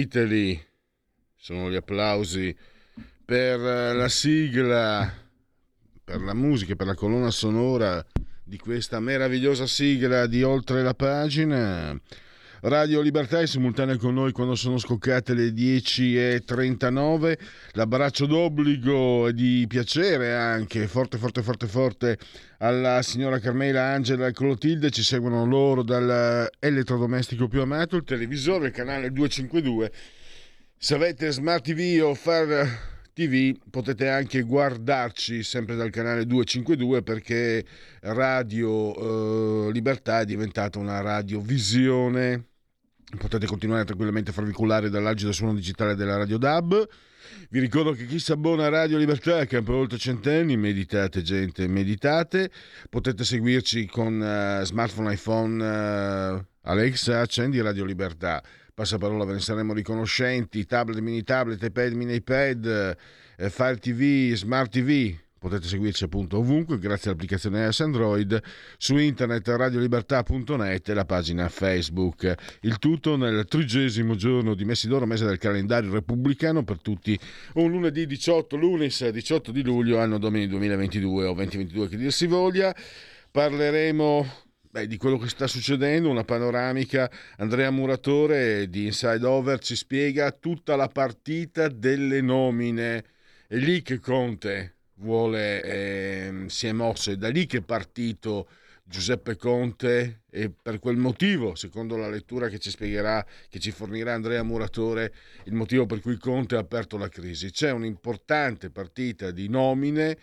Sentiteli, sono gli applausi per la sigla, per la musica, per la colonna sonora di questa meravigliosa sigla di Oltre la pagina. Radio Libertà è simultanea con noi quando sono scoccate le 10.39. L'abbraccio d'obbligo e di piacere anche, forte, forte, forte, forte alla signora Carmela, Angela e Clotilde. Ci seguono loro dall'elettrodomestico più amato, il televisore, il canale 252. Se avete Smart TV o Far TV potete anche guardarci sempre dal canale 252 perché Radio eh, Libertà è diventata una radiovisione potete continuare tranquillamente a farvi cullare dall'agido suono digitale della Radio DAB. Vi ricordo che chi si abbona a Radio Libertà campa oltre centenni, meditate gente, meditate. Potete seguirci con uh, smartphone, iPhone, uh, Alexa, accendi Radio Libertà. Passaparola, ve ne saremo riconoscenti. Tablet, mini tablet, iPad, mini iPad, uh, Fire TV, Smart TV Potete seguirci appunto ovunque grazie all'applicazione iOS Android, su internet radiolibertà.net e la pagina Facebook. Il tutto nel trigesimo giorno di Messidoro, mese del calendario repubblicano per tutti un lunedì 18, lunes 18 di luglio, anno domini 2022 o 2022 che dir si voglia. Parleremo Beh, di quello che sta succedendo, una panoramica. Andrea Muratore di Inside Over ci spiega tutta la partita delle nomine. È lì che Conte vuole, eh, si è mosso, è da lì che è partito Giuseppe Conte e per quel motivo, secondo la lettura che ci spiegherà, che ci fornirà Andrea Muratore, il motivo per cui Conte ha aperto la crisi. C'è un'importante partita di nomine,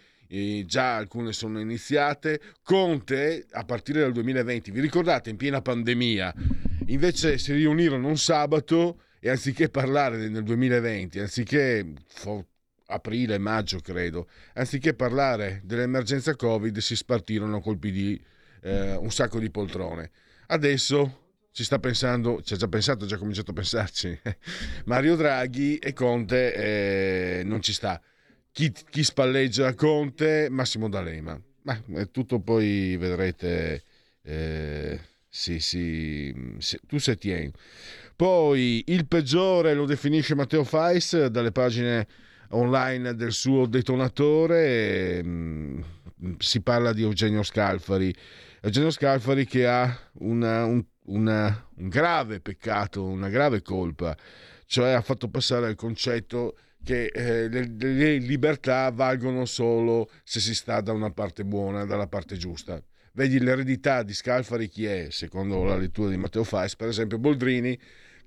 già alcune sono iniziate. Conte, a partire dal 2020, vi ricordate, in piena pandemia, invece si riunirono un sabato e anziché parlare nel 2020, anziché aprile, maggio credo, anziché parlare dell'emergenza Covid si spartirono colpi di eh, un sacco di poltrone. Adesso ci sta pensando, ci ha già pensato, ha già cominciato a pensarci. Mario Draghi e Conte eh, non ci sta. Chi, chi, spalleggia Conte? Massimo D'Alema. Ma è tutto poi vedrete. Eh, sì, sì, sì, tu se tieni. Poi il peggiore lo definisce Matteo Fais dalle pagine online del suo detonatore mh, mm, si parla di Eugenio Scalfari. Eugenio Scalfari che ha una, un, una, un grave peccato, una grave colpa, cioè ha fatto passare il concetto che eh, le, le, libertà valgono solo se si sta da una parte buona, dalla parte giusta. Vedi l'eredità di Scalfari chi è, secondo la lettura di Matteo Fais, per esempio Boldrini,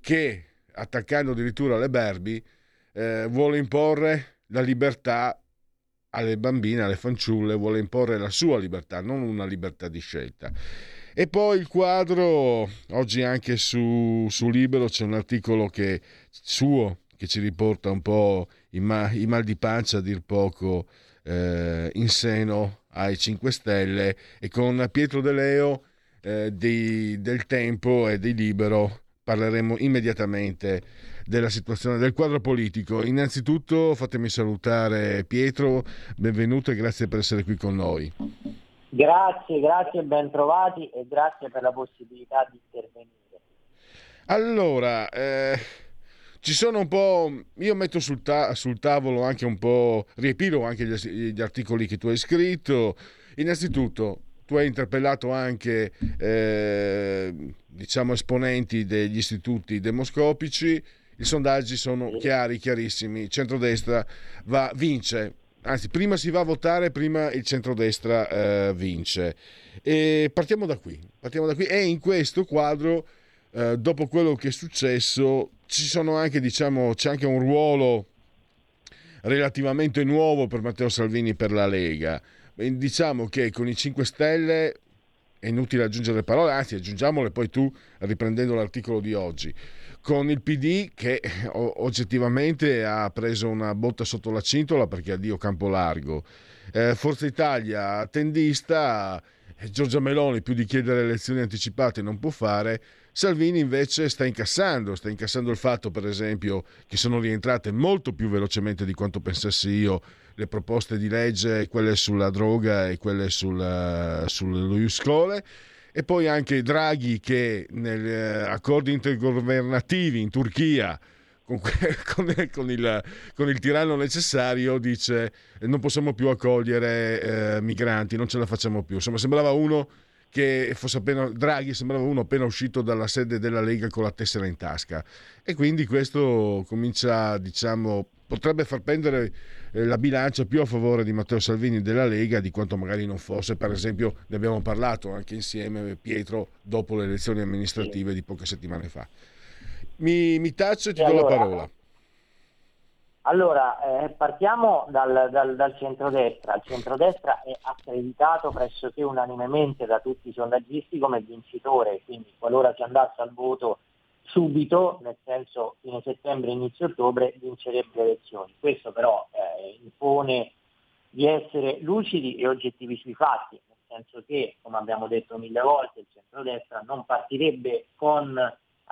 che attaccando addirittura le Berbi eh, vuole imporre la libertà alle bambine, alle fanciulle, vuole imporre la sua libertà, non una libertà di scelta. E poi il quadro, oggi anche su, su Libero c'è un articolo che, suo che ci riporta un po' i, ma, i mal di pancia, a dir poco, eh, in seno ai 5 Stelle e con Pietro De Leo eh, di, del Tempo e di Libero parleremo immediatamente della situazione del quadro politico. Innanzitutto fatemi salutare Pietro, benvenuto e grazie per essere qui con noi. Grazie, grazie, ben trovati e grazie per la possibilità di intervenire. Allora, eh, ci sono un po', io metto sul, ta- sul, tavolo anche un po', riepilo anche gli, gli articoli che tu hai scritto. Innanzitutto, tu hai interpellato anche eh, diciamo esponenti degli istituti demoscopici i sondaggi sono chiari, chiarissimi. Il centrodestra va, vince. Anzi, prima si va a votare, prima il centrodestra eh, vince. E partiamo da qui. Partiamo da qui. E in questo quadro eh, dopo quello che è successo ci sono anche, diciamo, c'è anche un ruolo relativamente nuovo per Matteo Salvini per la Lega. Diciamo che con i 5 Stelle è inutile aggiungere parole, anzi aggiungiamole poi tu riprendendo l'articolo di oggi. Con il PD che oggettivamente ha preso una botta sotto la cintola perché addio campo largo. Eh, Forza Italia tendista, eh, Giorgia Meloni più di chiedere elezioni anticipate non può fare, Salvini invece sta incassando, sta incassando il fatto per esempio che sono rientrate molto più velocemente di quanto pensassi io le proposte di legge, quelle sulla droga e quelle sul, sullo Iuscole e poi anche Draghi che negli eh, accordi intergovernativi in Turchia con, con, il, con, il, tiranno necessario dice non possiamo più accogliere eh, migranti, non ce la facciamo più. Insomma, sembrava uno che fosse appena Draghi sembrava uno appena uscito dalla sede della Lega con la tessera in tasca e quindi questo comincia diciamo potrebbe far pendere eh, la bilancia più a favore di Matteo Salvini della Lega di quanto magari non fosse per esempio ne abbiamo parlato anche insieme Pietro dopo le elezioni amministrative di poche settimane fa mi, mi taccio e ti e do allora, la parola allora, eh, partiamo dal, dal, dal, centrodestra. Il centrodestra è accreditato pressoché unanimemente da tutti i sondaggisti come vincitore, quindi qualora si andasse al voto subito, nel senso fine settembre, inizio ottobre, vincerebbe le elezioni. Questo però eh, impone di essere lucidi e oggettivi sui fatti, nel senso che, come abbiamo detto mille volte, il centrodestra non partirebbe con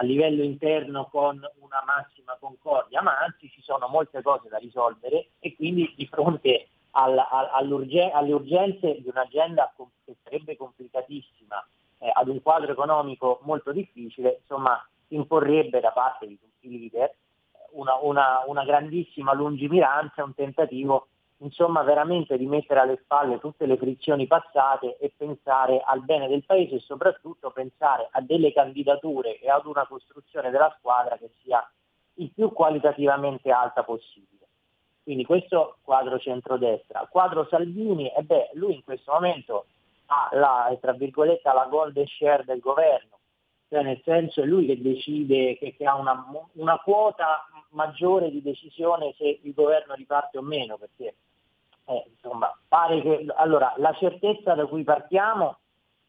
a livello interno con una massima concordia, ma anzi ci sono molte cose da risolvere e quindi di fronte al, al, alle urgenze di un'agenda che sarebbe complicatissima, eh, ad un quadro economico molto difficile, insomma imporrebbe da parte di tutti i leader una, una, una grandissima lungimiranza, un tentativo insomma veramente di mettere alle spalle tutte le frizioni passate e pensare al bene del paese e soprattutto pensare a delle candidature e ad una costruzione della squadra che sia il più qualitativamente alta possibile. Quindi questo quadro centrodestra. Quadro Salvini, e beh, lui in questo momento ha la, la golden share del governo, cioè nel senso è lui che decide, che, che ha una, una quota maggiore di decisione se il governo riparte o meno, perché eh, insomma, pare che allora, la certezza da cui partiamo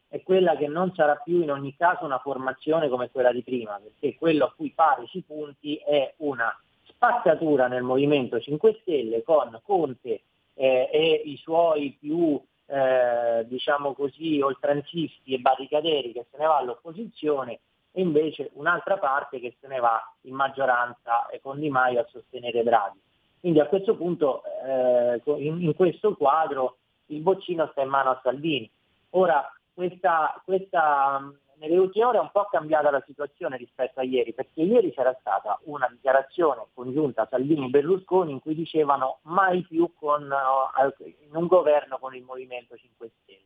è quella che non sarà più in ogni caso una formazione come quella di prima, perché quello a cui pare si punti è una spazzatura nel Movimento 5 Stelle con Conte eh, e i suoi più eh, diciamo così oltranzisti e barricaderi che se ne va all'opposizione e invece un'altra parte che se ne va in maggioranza e con Di Maio a sostenere Draghi. Quindi a questo punto, eh, in, in, questo quadro, il boccino sta in mano a Salvini. Ora, questa, questa, nelle ultime ore è un po' cambiata la situazione rispetto a ieri, perché ieri c'era stata una dichiarazione congiunta Salvini-Berlusconi in cui dicevano mai più con, uh, in un governo con il Movimento 5 Stelle.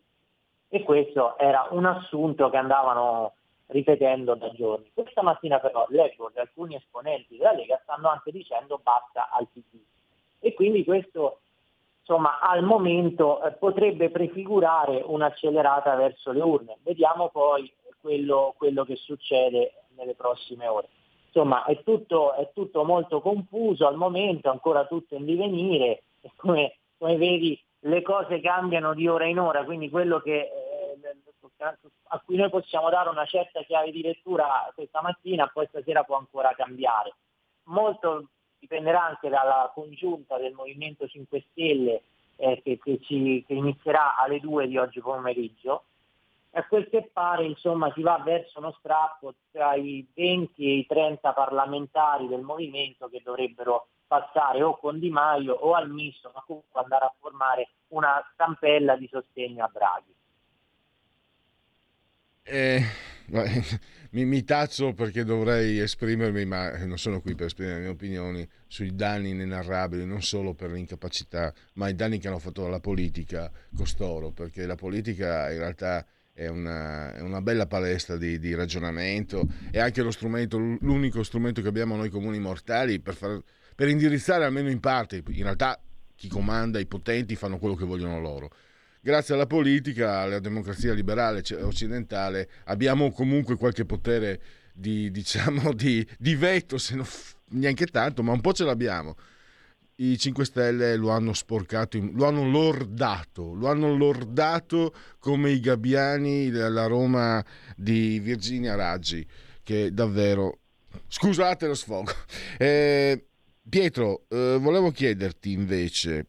E questo era un assunto che andavano ripetendo da giorni. Questa mattina però leggo che alcuni esponenti della Lega stanno anche dicendo basta al PD e quindi questo insomma al momento eh, potrebbe prefigurare un'accelerata verso le urne. Vediamo poi quello, quello che succede nelle prossime ore. Insomma è tutto, è tutto, molto confuso al momento, ancora tutto in divenire e come, come vedi le cose cambiano di ora in ora, quindi quello che eh, a cui noi possiamo dare una certa chiave di lettura questa mattina, poi stasera può ancora cambiare. Molto dipenderà anche dalla congiunta del Movimento 5 Stelle eh, che, che, ci, che, inizierà alle 2 di oggi pomeriggio. A quel che pare insomma, si va verso uno strappo tra i 20 e i 30 parlamentari del movimento che dovrebbero passare o con Di Maio o al misto, ma comunque andare a formare una stampella di sostegno a Draghi. Eh, mi, mi, taccio perché dovrei esprimermi, ma non sono qui per esprimere le mie opinioni sui danni inenarrabili, non solo per l'incapacità, ma i danni che hanno fatto alla politica costoro, perché la politica in realtà è una, è una bella palestra di, di, ragionamento, è anche lo strumento, l'unico strumento che abbiamo noi comuni mortali per, far, per indirizzare almeno in parte, in realtà chi comanda, i potenti fanno quello che vogliono loro grazie alla politica, alla democrazia liberale occidentale, abbiamo comunque qualche potere di, diciamo, di, di veto, se non neanche tanto, ma un po' ce l'abbiamo. I 5 Stelle lo hanno sporcato, lo hanno lordato, lo hanno lordato come i gabbiani della Roma di Virginia Raggi, che davvero... Scusate lo sfogo. Eh, Pietro, eh, volevo chiederti invece,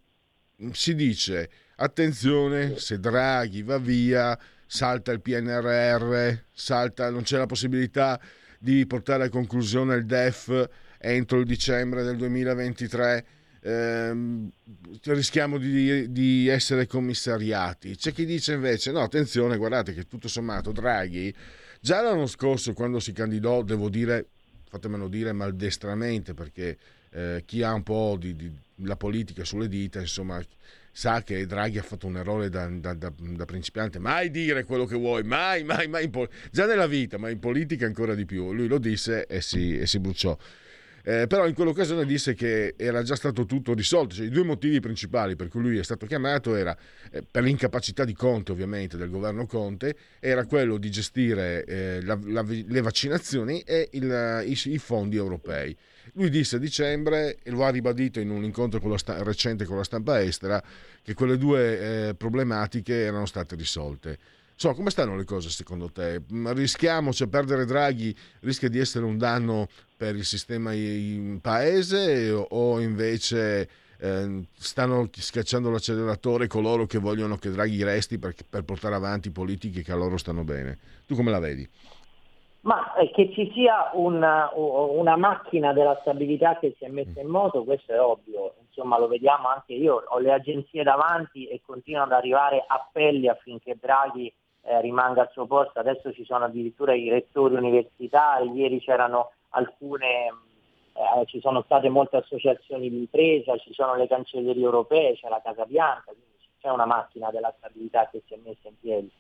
si dice, attenzione, se Draghi va via, salta il PNRR, salta, non c'è la possibilità di portare a conclusione il DEF entro il dicembre del 2023. Ehm, rischiamo di, di, essere commissariati. C'è chi dice invece: no, attenzione, guardate che tutto sommato Draghi già l'anno scorso, quando si candidò, devo dire, fatemelo dire maldestramente, perché eh, chi ha un po' di, di, la politica sulle dita, insomma, sa che Draghi ha fatto un errore da, da, da, da principiante, mai dire quello che vuoi, mai, mai, mai, già nella vita, ma in politica ancora di più. Lui lo disse e si, e si bruciò. Eh, però in quell'occasione disse che era già stato tutto risolto. Cioè, I due motivi principali per cui lui è stato chiamato era eh, per l'incapacità di Conte, ovviamente, del governo Conte, era quello di gestire eh, la, la, le vaccinazioni e il, i, i fondi europei. Lui disse a dicembre, e lo ha ribadito in un incontro con sta- recente con la stampa estera, che quelle due eh, problematiche erano state risolte. So, come stanno le cose secondo te? Rischiamo, cioè perdere Draghi rischia di essere un danno per il sistema in paese o invece eh, stanno schiacciando l'acceleratore coloro che vogliono che Draghi resti per, per portare avanti politiche che a loro stanno bene? Tu come la vedi? Ma eh, che ci sia una, una, macchina della stabilità che si è messa in moto, questo è ovvio, insomma lo vediamo anche io, ho le agenzie davanti e continuano ad arrivare appelli affinché Draghi eh, rimanga al suo posto, adesso ci sono addirittura i rettori universitari, ieri c'erano alcune, eh, ci sono state molte associazioni di impresa, ci sono le cancellerie europee, c'è la Casa Bianca, quindi c'è una macchina della stabilità che si è messa in piedi.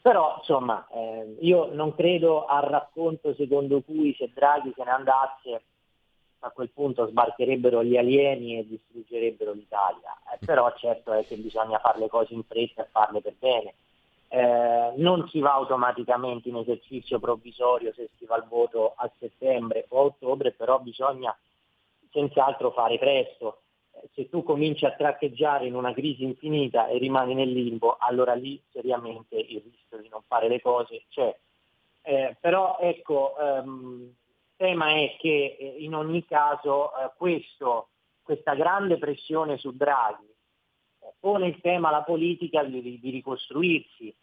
Però insomma eh, io non credo al racconto secondo cui se Draghi se ne andasse a quel punto sbarcherebbero gli alieni e distruggerebbero l'Italia. Eh, però certo è che bisogna fare le cose in fretta e farle per bene. Eh, non si va automaticamente in esercizio provvisorio se si va al voto a settembre o a ottobre, però bisogna senz'altro fare presto se tu cominci a traccheggiare in una crisi infinita e rimani nel limbo, allora lì seriamente il rischio di non fare le cose c'è. Eh, però ecco, ehm, il tema è che eh, in ogni caso eh, questo, questa grande pressione su Draghi eh, pone il tema alla politica di, di ricostruirsi, eh,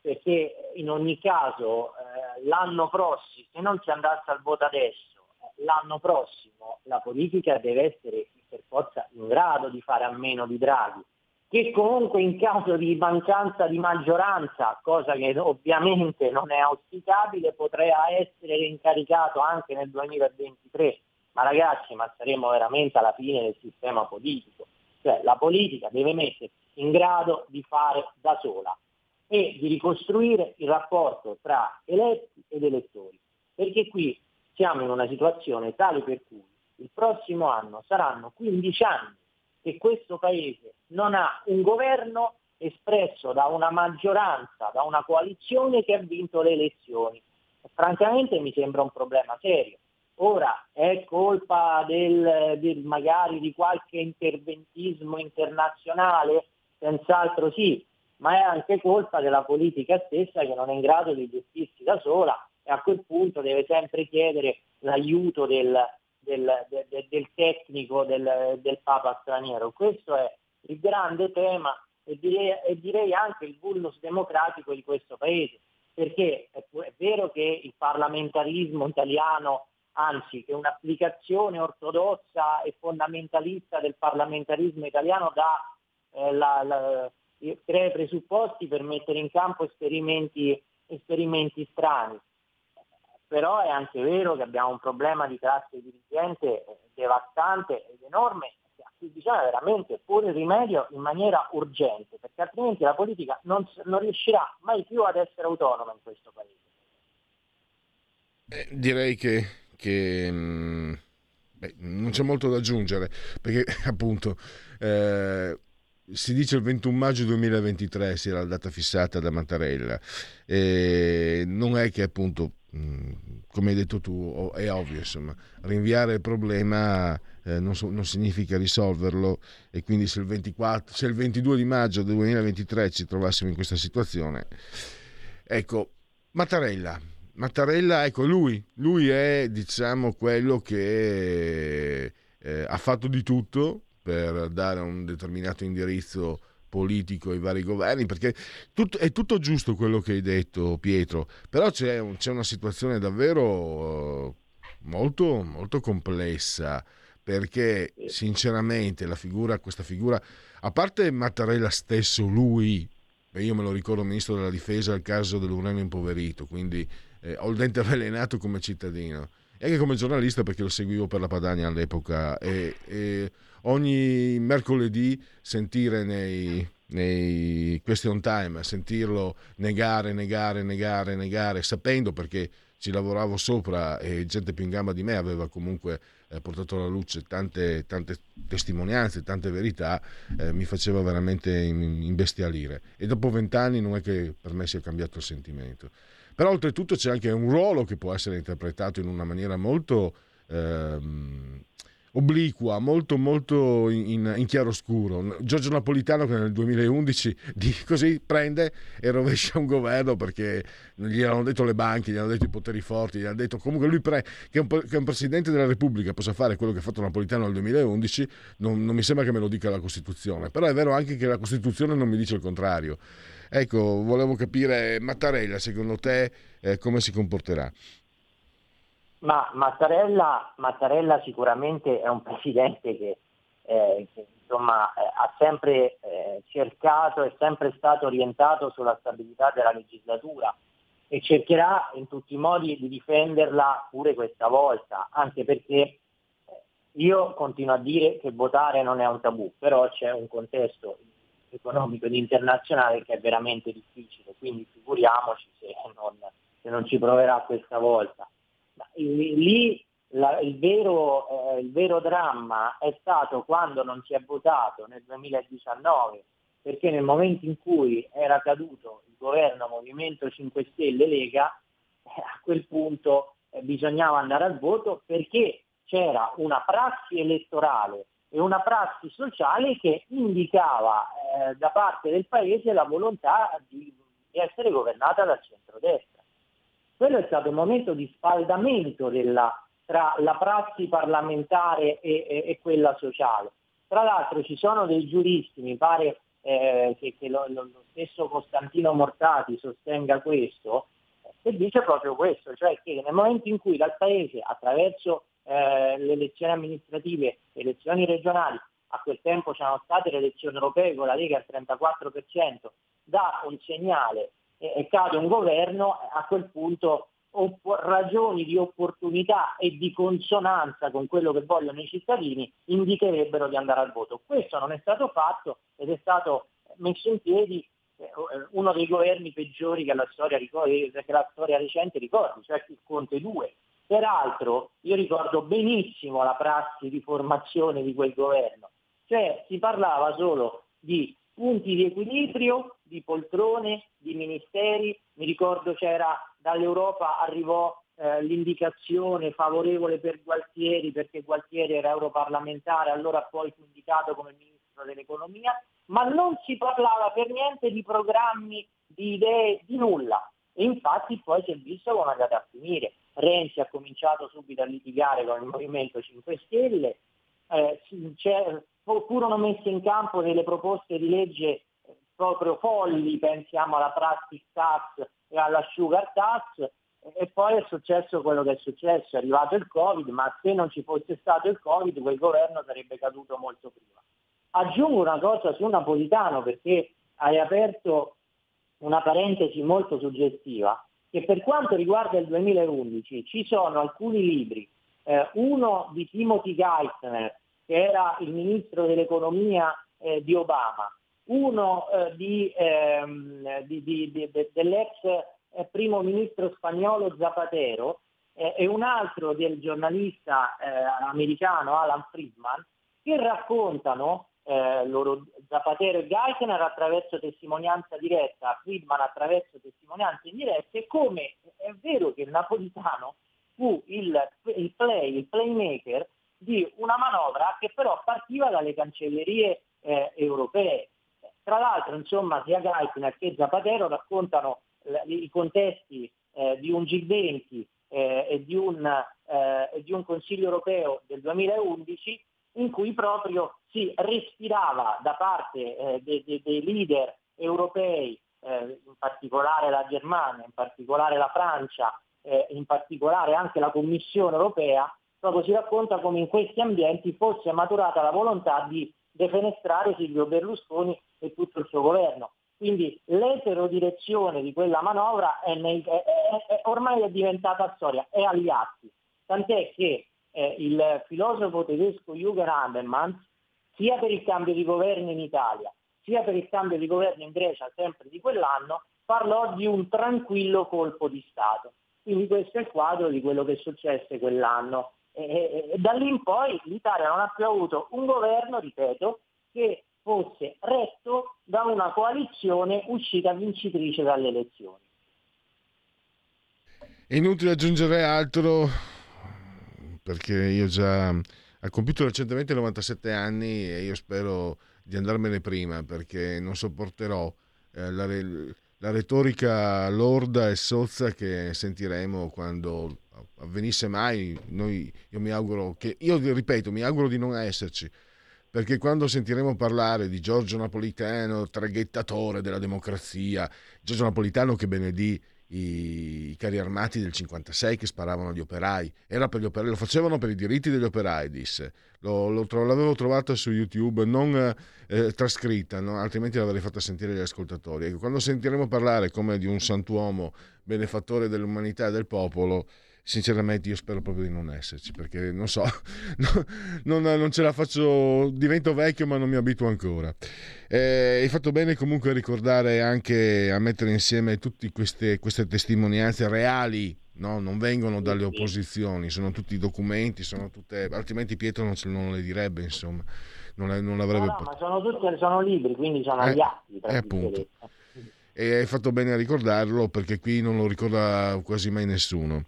perché in ogni caso eh, l'anno prossimo, se non si andasse al voto adesso, l'anno prossimo la politica deve essere per forza in grado di fare a meno di Draghi, che comunque in caso di mancanza di maggioranza, cosa che ovviamente non è auspicabile, potrà essere incaricato anche nel 2023. Ma ragazzi, ma saremo veramente alla fine del sistema politico. Cioè la politica deve mettersi in grado di fare da sola e di ricostruire il rapporto tra eletti ed elettori. Perché qui siamo in una situazione tale per cui il prossimo anno saranno 15 anni che questo Paese non ha un governo espresso da una maggioranza, da una coalizione che ha vinto le elezioni. francamente mi sembra un problema serio. Ora è colpa del, del, magari di qualche interventismo internazionale? Senz'altro sì, ma è anche colpa della politica stessa che non è in grado di gestirsi da sola e a quel punto deve sempre chiedere l'aiuto del, del, del, del tecnico del, Papa straniero. Questo è il grande tema e direi, e direi anche il vulnus democratico di questo Paese, perché è, è vero che il parlamentarismo italiano anzi che un'applicazione ortodossa e fondamentalista del parlamentarismo italiano dà, eh, la, la, crea i presupposti per mettere in campo esperimenti, esperimenti strani però è anche vero che abbiamo un problema di classe dirigente devastante ed enorme a cui bisogna veramente porre rimedio in maniera urgente, perché altrimenti la politica non, non riuscirà mai più ad essere autonoma in questo paese. Eh, direi che, che mm, beh, non c'è molto da aggiungere, perché appunto eh, si dice il 21 maggio 2023 si era la data fissata da Mattarella, e non è che appunto come hai detto tu, è ovvio, insomma, rinviare il problema eh, non, so, non, significa risolverlo. E quindi se il, 24, se il 22 di maggio del 2023 ci trovassimo in questa situazione, ecco, Mattarella, Mattarella, ecco, lui, lui è, diciamo, quello che eh, ha fatto di tutto per dare un determinato indirizzo politico ai vari governi, perché tutto, è tutto giusto quello che hai detto Pietro, però c'è, un, c'è una situazione davvero uh, molto, molto complessa, perché sinceramente la figura, questa figura, a parte Mattarella stesso, lui, io me lo ricordo ministro della difesa al caso dell'uranio impoverito, quindi eh, ho il dente avvelenato come cittadino e anche come giornalista perché lo seguivo per la Padania all'epoca e, e ogni mercoledì sentire nei, nei question time, sentirlo negare, negare, negare, negare, sapendo perché ci lavoravo sopra e gente più in gamba di me aveva comunque eh, portato alla luce tante, tante testimonianze, tante verità, eh, mi faceva veramente imbestialire. E dopo vent'anni non è che per me sia cambiato il sentimento. Però oltretutto c'è anche un ruolo che può essere interpretato in una maniera molto... Ehm, obliqua, molto molto in, in chiaroscuro. Giorgio Napolitano che nel 2011 di, così prende e rovescia un governo perché gli hanno detto le banche, gli hanno detto i poteri forti, gli hanno detto comunque lui pre, che, un, che, un, Presidente della Repubblica possa fare quello che ha fatto Napolitano nel 2011, non, non, mi sembra che me lo dica la Costituzione, però è vero anche che la Costituzione non mi dice il contrario. Ecco, volevo capire Mattarella, secondo te eh, come si comporterà? Ma Mattarella, Mattarella sicuramente è un presidente che, eh, che insomma, eh, ha sempre eh, cercato, è sempre stato orientato sulla stabilità della legislatura e cercherà in tutti i modi di difenderla pure questa volta, anche perché eh, io continuo a dire che votare non è un tabù, però c'è un contesto economico ed internazionale che è veramente difficile, quindi figuriamoci se non, se non ci proverà questa volta lì la, il, vero, eh, il, vero, dramma è stato quando non si è votato nel 2019, perché nel momento in cui era caduto il governo Movimento 5 Stelle Lega, eh, a quel punto eh, bisognava andare al voto perché c'era una prassi elettorale e una prassi sociale che indicava eh, da parte del Paese la volontà di, di essere governata dal centrodestra. Quello è stato un momento di spaldamento della, tra la prassi parlamentare e, e, e, quella sociale. Tra l'altro ci sono dei giuristi, mi pare eh, che, che lo, lo, stesso Costantino Mortati sostenga questo, che dice proprio questo, cioè che nel momento in cui dal Paese attraverso eh, le elezioni amministrative, le elezioni regionali, a quel tempo c'erano state le elezioni europee con la Lega al 34%, dà un segnale e cade un governo, a quel punto opp- ragioni di opportunità e di consonanza con quello che vogliono i cittadini indicherebbero di andare al voto. Questo non è stato fatto ed è stato messo in piedi eh, uno dei governi peggiori che la storia, ricordi, che la storia recente ricordi, cioè il Conte 2. Peraltro io ricordo benissimo la prassi di formazione di quel governo, cioè si parlava solo di punti di equilibrio, di poltrone, di ministeri. Mi ricordo c'era dall'Europa arrivò eh, l'indicazione favorevole per Gualtieri perché Gualtieri era europarlamentare, allora poi fu indicato come ministro dell'economia, ma non si parlava per niente di programmi, di idee, di nulla. E infatti poi si è visto come è andata a finire. Renzi ha cominciato subito a litigare con il Movimento 5 Stelle, eh, furono messe in campo delle proposte di legge proprio folli, pensiamo alla plastic tax e alla sugar tax, e poi è successo quello che è successo, è arrivato il Covid, ma se non ci fosse stato il Covid quel governo sarebbe caduto molto prima. Aggiungo una cosa su Napolitano perché hai aperto una parentesi molto suggestiva, che per quanto riguarda il 2011 ci sono alcuni libri, eh, uno di Timothy Geithner che era il ministro dell'economia eh, di Obama, uno eh, di, ehm, di, di, dell'ex eh, primo ministro spagnolo Zapatero eh, e un altro del giornalista eh, americano Alan Friedman, che raccontano loro, Zapatero e Geithner attraverso testimonianza diretta, Friedman attraverso testimonianze indirette, come è vero che il napolitano fu il, il play, il playmaker di una manovra che però partiva dalle cancellerie eh, europee. Tra l'altro, insomma, sia Geithner che Zapatero raccontano i contesti eh, di un G20 eh, e, di un, eh, di un Consiglio europeo del 2011 in cui proprio si respirava da parte eh, dei, dei, dei leader europei, eh, in particolare la Germania, in particolare la Francia, eh, in particolare anche la Commissione europea, proprio si racconta come in questi ambienti fosse maturata la volontà di defenestrare Silvio Berlusconi e tutto il suo governo. Quindi l'eterodirezione di quella manovra è nei, è, è, ormai è diventata storia, è agli atti. Tant'è che eh, il filosofo tedesco Jürgen Habermas, sia per il cambio di governo in Italia, sia per il cambio di governo in Grecia, sempre di quell'anno, parlò di un tranquillo colpo di Stato. Quindi questo è il quadro di quello che successe quell'anno. E, da lì in poi l'Italia non ha più avuto un governo, ripeto, che fosse retto da una coalizione uscita vincitrice dalle elezioni. È inutile aggiungere altro perché io già ho compiuto recentemente 97 anni e io spero di andarmene prima perché non sopporterò eh, la, la, retorica lorda e sozza che sentiremo quando avvenisse mai. Noi, io mi auguro che, io ripeto, mi auguro di non esserci perché quando sentiremo parlare di Giorgio Napolitano, traghettatore della democrazia, Giorgio Napolitano che benedì i, carri armati del 56 che sparavano agli operai. Operai, lo facevano per i diritti degli operai, disse. Lo, lo, l'avevo trovata su YouTube, non eh, trascritta, no? altrimenti l'avrei fatta sentire agli ascoltatori. E quando sentiremo parlare come di un santuomo benefattore dell'umanità e del popolo, sinceramente io spero proprio di non esserci perché non so, no, non, non, ce la faccio, divento vecchio ma non mi abituo ancora. Eh, hai fatto bene comunque a ricordare anche a mettere insieme tutte queste, queste testimonianze reali. No, non vengono dalle opposizioni, sono tutti documenti, sono tutte, altrimenti Pietro non, non le direbbe, insomma, non, non l'avrebbe no, no, ma sono tutti sono libri, quindi sono agli eh, atti. Eh, appunto. E hai fatto bene a ricordarlo perché qui non lo ricorda quasi mai nessuno.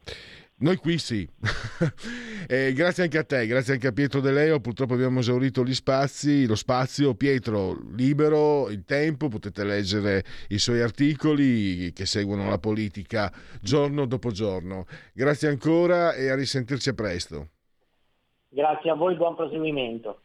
Noi qui sì. e grazie anche a te, grazie anche a Pietro De Leo. Purtroppo abbiamo esaurito gli spazi, lo spazio. Pietro, libero, il tempo, potete leggere i suoi articoli che seguono la politica giorno dopo giorno. Grazie ancora e a risentirci presto. Grazie a voi, buon proseguimento.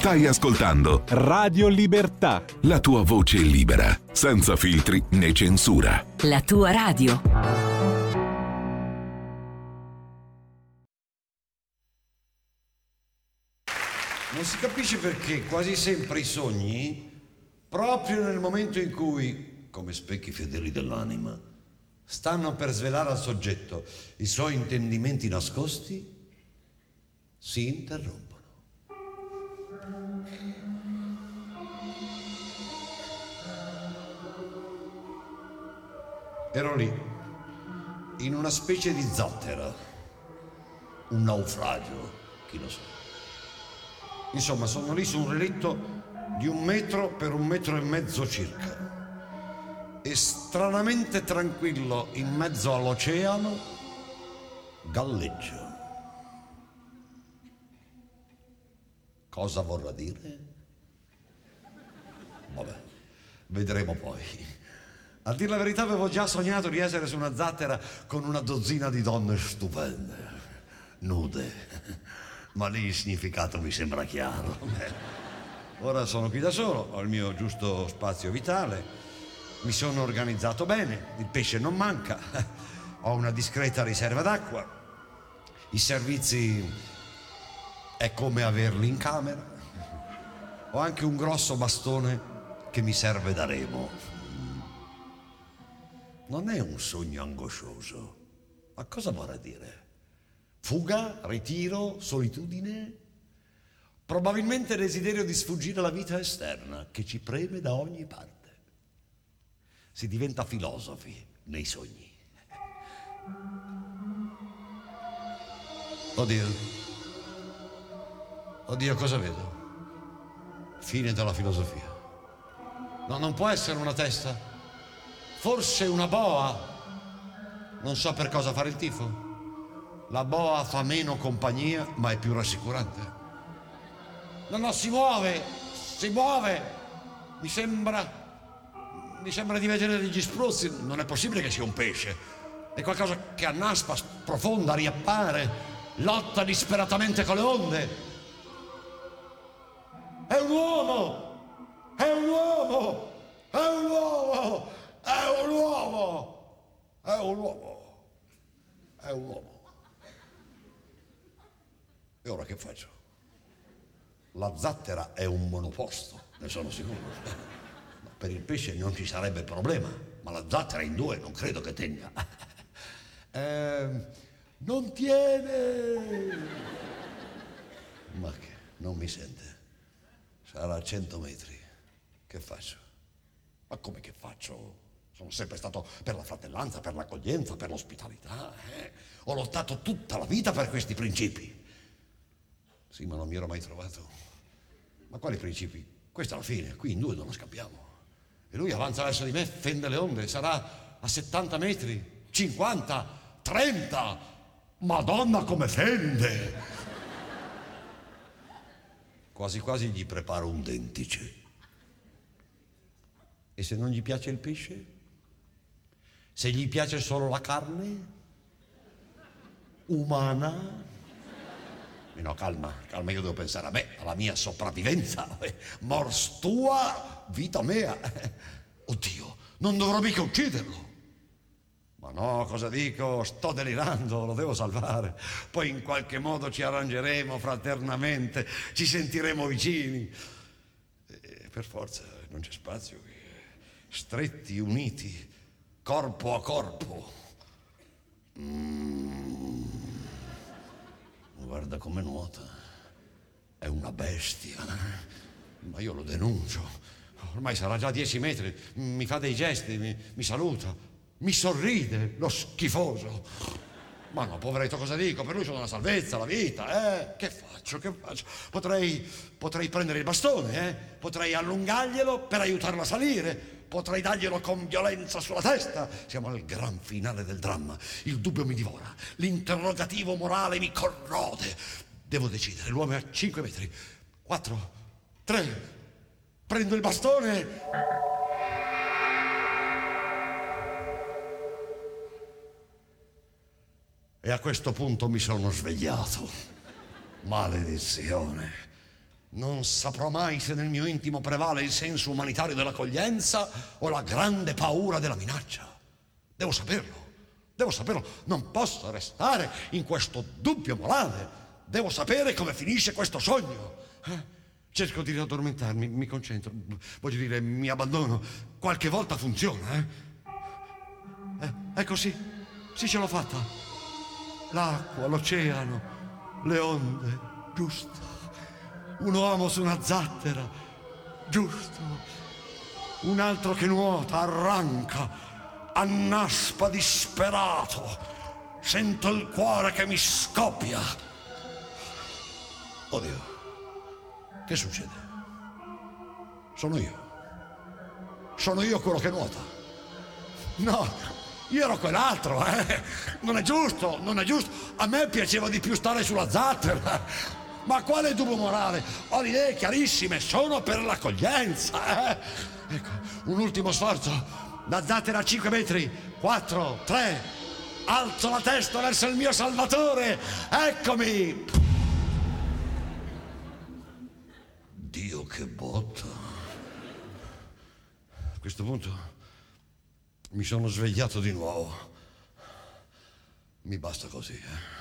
Stai ascoltando Radio Libertà. La tua voce libera, senza filtri né censura. La tua radio. Non si capisce perché quasi sempre i sogni, proprio nel momento in cui, come specchi fedeli dell'anima, stanno per svelare al soggetto i suoi intendimenti nascosti, si interrompono. Ero lì, in una specie di zattera, un naufragio, chi lo sa. Insomma, sono lì su un relitto di un metro per un metro e mezzo circa. E stranamente tranquillo in mezzo all'oceano, galleggio. Cosa vorrà dire? Vabbè, vedremo poi. A dire la verità avevo già sognato di essere su una zattera con una dozzina di donne stupende, nude, ma lì il significato mi sembra chiaro. Ora sono qui da solo, ho il mio giusto spazio vitale, mi sono organizzato bene, il pesce non manca, ho una discreta riserva d'acqua, i servizi è come averli in camera, ho anche un grosso bastone che mi serve da remo non è un sogno angoscioso. Ma cosa vorrà dire? Fuga, ritiro, solitudine? Probabilmente desiderio di sfuggire alla vita esterna che ci preme da ogni parte. Si diventa filosofi nei sogni. Oddio. Oddio, cosa vedo? Fine della filosofia. No, non può essere una testa. Forse una boa. Non so per cosa fare il tifo. La boa fa meno compagnia, ma è più rassicurante. No, no, si muove, si muove. Mi sembra. Mi sembra di vedere degli spruzzi. Non è possibile che sia un pesce. È qualcosa che annaspa, sprofonda, riappare, lotta disperatamente con le onde. È un uomo! È un uomo! È un uomo! È un uomo! È un uomo! È un uomo! E ora che faccio? La zattera è un monoposto, ne sono sicuro. Ma per il pesce non ci sarebbe problema, ma la zattera in due non credo che tenga. Eh, non tiene! Ma che non mi sente. Sarà a 100 metri. Che faccio? Ma come che faccio? Sono sempre stato per la fratellanza, per l'accoglienza, per l'ospitalità. eh. Ho lottato tutta la vita per questi principi. Sì, ma non mi ero mai trovato. Ma quali principi? Questa è la fine, qui in due non scappiamo. E lui avanza verso di me, fende le onde, sarà a 70 metri, 50, 30. Madonna come fende! Quasi quasi gli preparo un dentice. E se non gli piace il pesce? Se gli piace solo la carne? Umana? E no, calma, calma, io devo pensare a me, alla mia sopravvivenza. Mors tua, vita mea. Oddio, non dovrò mica ucciderlo. Ma no, cosa dico? Sto delirando, lo devo salvare. Poi in qualche modo ci arrangeremo fraternamente, ci sentiremo vicini. E per forza non c'è spazio. Stretti, uniti, corpo a corpo. Mm. Guarda come nuota. È una bestia. eh. Ma io lo denuncio. Ormai sarà già dieci metri. Mi fa dei gesti, mi, mi saluta, mi sorride, lo schifoso. Ma no, poveretto, cosa dico? Per lui sono la salvezza, la vita, eh? Che faccio? Che faccio? Potrei, potrei prendere il bastone, eh? Potrei allungarglielo per aiutarlo a salire. Potrei darglielo con violenza sulla testa. Siamo al gran finale del dramma. Il dubbio mi divora. L'interrogativo morale mi corrode. Devo decidere. L'uomo è a 5 metri. 4, 3. Prendo il bastone. E a questo punto mi sono svegliato. Maledizione. Non saprò mai se nel mio intimo prevale il senso umanitario dell'accoglienza o la grande paura della minaccia. Devo saperlo. Devo saperlo. Non posso restare in questo dubbio morale. Devo sapere come finisce questo sogno. Eh? Cerco di riaddormentarmi, mi concentro, voglio dire, mi abbandono. Qualche volta funziona, eh? eh ecco sì, sì ce l'ho fatta. L'acqua, l'oceano, le onde, giusto. Un uomo su una zattera, giusto. Un altro che nuota, arranca, annaspa disperato. Sento il cuore che mi scoppia. Oddio, che succede? Sono io. Sono io quello che nuota. No, io ero quell'altro, eh. Non è giusto, non è giusto. A me piaceva di più stare sulla zattera. Ma quale dubbio morale? Ho le idee chiarissime, sono per l'accoglienza. Eh? Ecco, un ultimo sforzo. La a 5 metri. 4, 3. Alzo la testa verso il mio salvatore. Eccomi. Dio che botta. A questo punto mi sono svegliato di nuovo. Mi basta così. eh.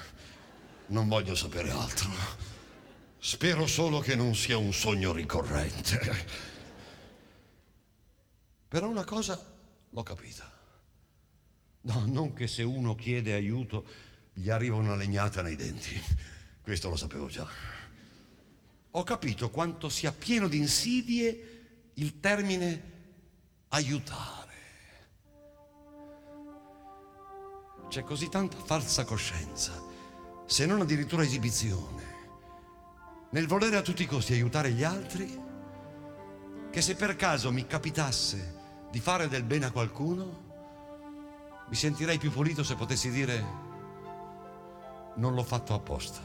Non voglio sapere altro. Spero solo che non sia un sogno ricorrente. Però una cosa l'ho capita. No, non che se uno chiede aiuto gli arriva una legnata nei denti. Questo lo sapevo già. Ho capito quanto sia pieno di insidie il termine aiutare. C'è così tanta falsa coscienza, se non addirittura esibizione, nel volere a tutti i costi aiutare gli altri, che se per caso mi capitasse di fare del bene a qualcuno, mi sentirei più pulito se potessi dire non l'ho fatto apposta.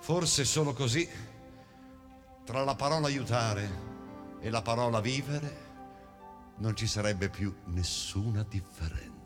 Forse solo così, tra la parola aiutare e la parola vivere, non ci sarebbe più nessuna differenza.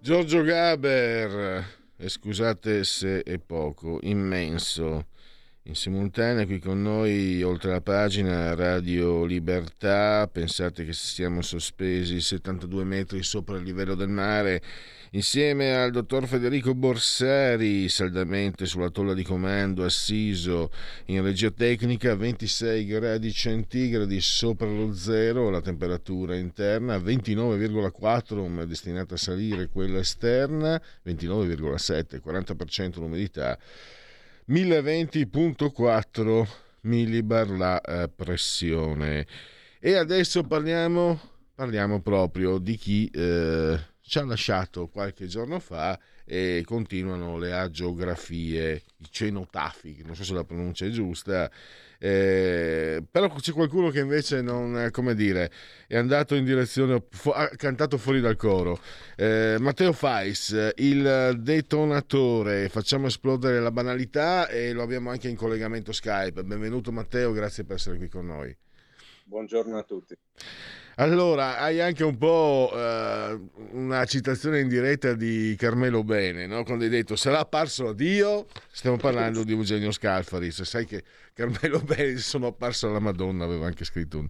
Giorgio Gaber, eh, scusate se è poco, immenso. In simultanea qui con noi, oltre la pagina Radio Libertà, pensate che siamo sospesi 72 metri sopra il livello del mare. Insieme al dottor Federico Borsari, saldamente sulla tolla di comando, assiso in regia tecnica, 26 gradi centigradi sopra lo zero, la temperatura interna 29,4, ma destinata a salire quella esterna, 29,7, 40% l'umidità, 1020.4 millibar la eh, pressione. E adesso parliamo, parliamo proprio di chi... Eh, ci ha lasciato qualche giorno fa e continuano le agiografie, i cenotafi, non so se la pronuncia è giusta, eh, però c'è qualcuno che invece non, come dire, è andato in direzione, ha cantato fuori dal coro. Eh, Matteo Fais, il detonatore, facciamo esplodere la banalità e lo abbiamo anche in collegamento Skype. Benvenuto Matteo, grazie per essere qui con noi. Buongiorno a tutti. Allora, hai anche un po' eh, una citazione in diretta di Carmelo Bene, no? quando hai detto sarà apparso a Dio, stiamo parlando di Eugenio Scalfari, se sai che Carmelo Bene sono apparso alla Madonna, aveva anche scritto un,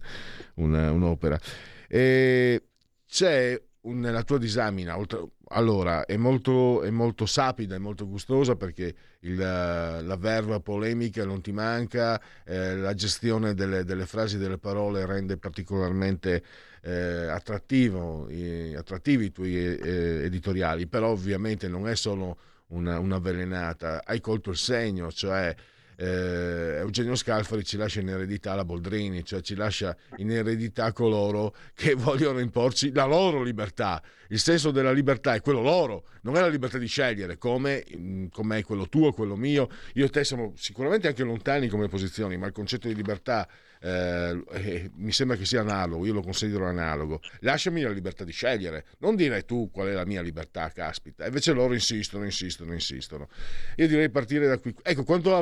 una, un'opera. E c'è un, nella tua disamina, oltre, allora, è molto, è molto sapida, è molto gustosa perché il, la verba polemica non ti manca, eh, la gestione delle, delle, frasi e delle parole rende particolarmente eh, attrattivo, eh, attrattivi i tuoi eh, editoriali, però ovviamente non è solo una, una avvelenata, hai colto il segno, cioè eh, Eugenio Scalfari ci lascia in eredità la Boldrini, cioè ci lascia in eredità coloro che vogliono imporci la loro libertà. Il senso della libertà è quello loro, non è la libertà di scegliere come, mm, è quello tuo, quello mio. Io e te siamo sicuramente anche lontani come posizioni, ma il concetto di libertà eh, eh, mi sembra che sia analogo, io lo considero analogo. Lasciami la libertà di scegliere, non dire tu qual è la mia libertà, caspita. Invece loro insistono, insistono, insistono. Io direi partire da qui. Ecco, quanto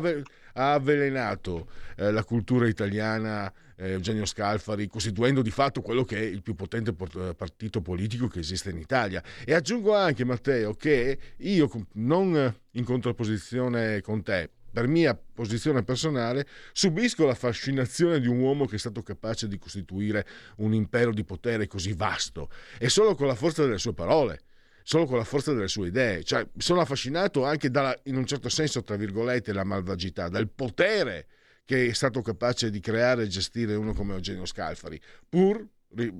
ha avvelenato eh, la cultura italiana eh, Eugenio Scalfari, costituendo di fatto quello che è il più potente eh, partito politico che esiste in Italia. E aggiungo anche, Matteo, che io, non in contrapposizione con te, per mia posizione personale, subisco la fascinazione di un uomo che è stato capace di costituire un impero di potere così vasto e solo con la forza delle sue parole solo con la forza delle sue idee. Cioè, sono affascinato anche dalla, in un certo senso, tra virgolette, la malvagità, dal potere che è stato capace di creare e gestire uno come Eugenio Scalfari, pur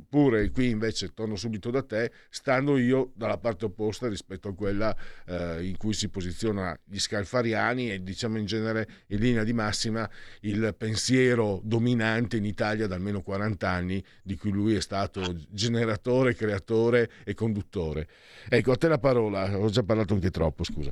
pure qui invece torno subito da te, stando io dalla parte opposta rispetto a quella eh, in cui si posiziona gli scalfariani e diciamo in genere in linea di massima il pensiero dominante in Italia da almeno 40 anni di cui lui è stato generatore, creatore e conduttore. Ecco, a te la parola, ho già parlato anche troppo, scusa.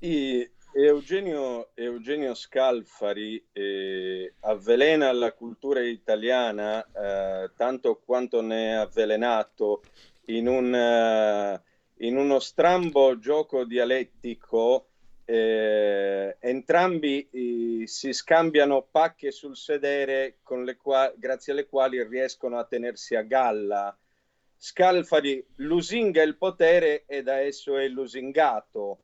I Eugenio, Eugenio Scalfari eh, avvelena la cultura italiana eh, tanto quanto ne è avvelenato in, un, uh, in uno strambo gioco dialettico. Eh, entrambi eh, si scambiano pacche sul sedere qua- grazie alle quali riescono a tenersi a galla. Scalfari lusinga il potere e da esso è lusingato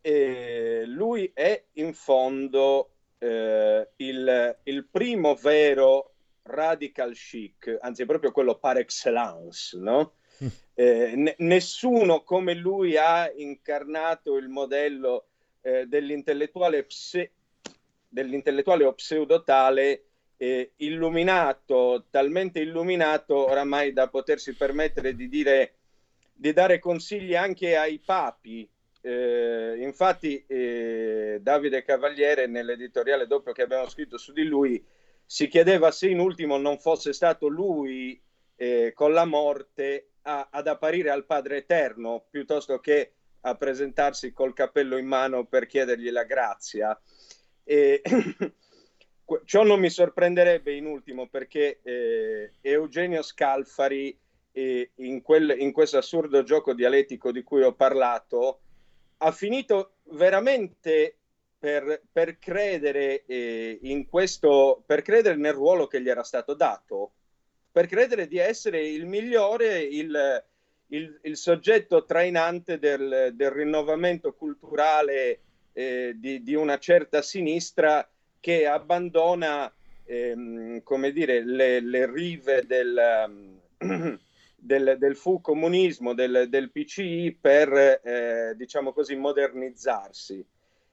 eh, lui è in fondo eh, il, il, primo vero radical chic, anzi proprio quello par excellence, no? eh, n- nessuno come lui ha incarnato il modello eh, dell'intellettuale, pse- dell'intellettuale o pseudotale eh, illuminato, talmente illuminato oramai da potersi permettere di dire di dare consigli anche ai papi. Eh, infatti eh, Davide Cavaliere nell'editoriale doppio che abbiamo scritto su di lui si chiedeva se in ultimo non fosse stato lui eh, con la morte a, ad apparire al Padre Eterno piuttosto che a presentarsi col cappello in mano per chiedergli la grazia. E ciò non mi sorprenderebbe in ultimo perché eh, Eugenio Scalfari eh, in, quel, in questo assurdo gioco dialettico di cui ho parlato ha finito veramente per, per credere eh, in questo, per credere nel ruolo che gli era stato dato, per credere di essere il migliore, il, il, il soggetto trainante del, del rinnovamento culturale eh, di, di, una certa sinistra che abbandona, ehm, come dire, le, le rive del, del, del, fu comunismo, del, del PCI per, eh, diciamo così, modernizzarsi.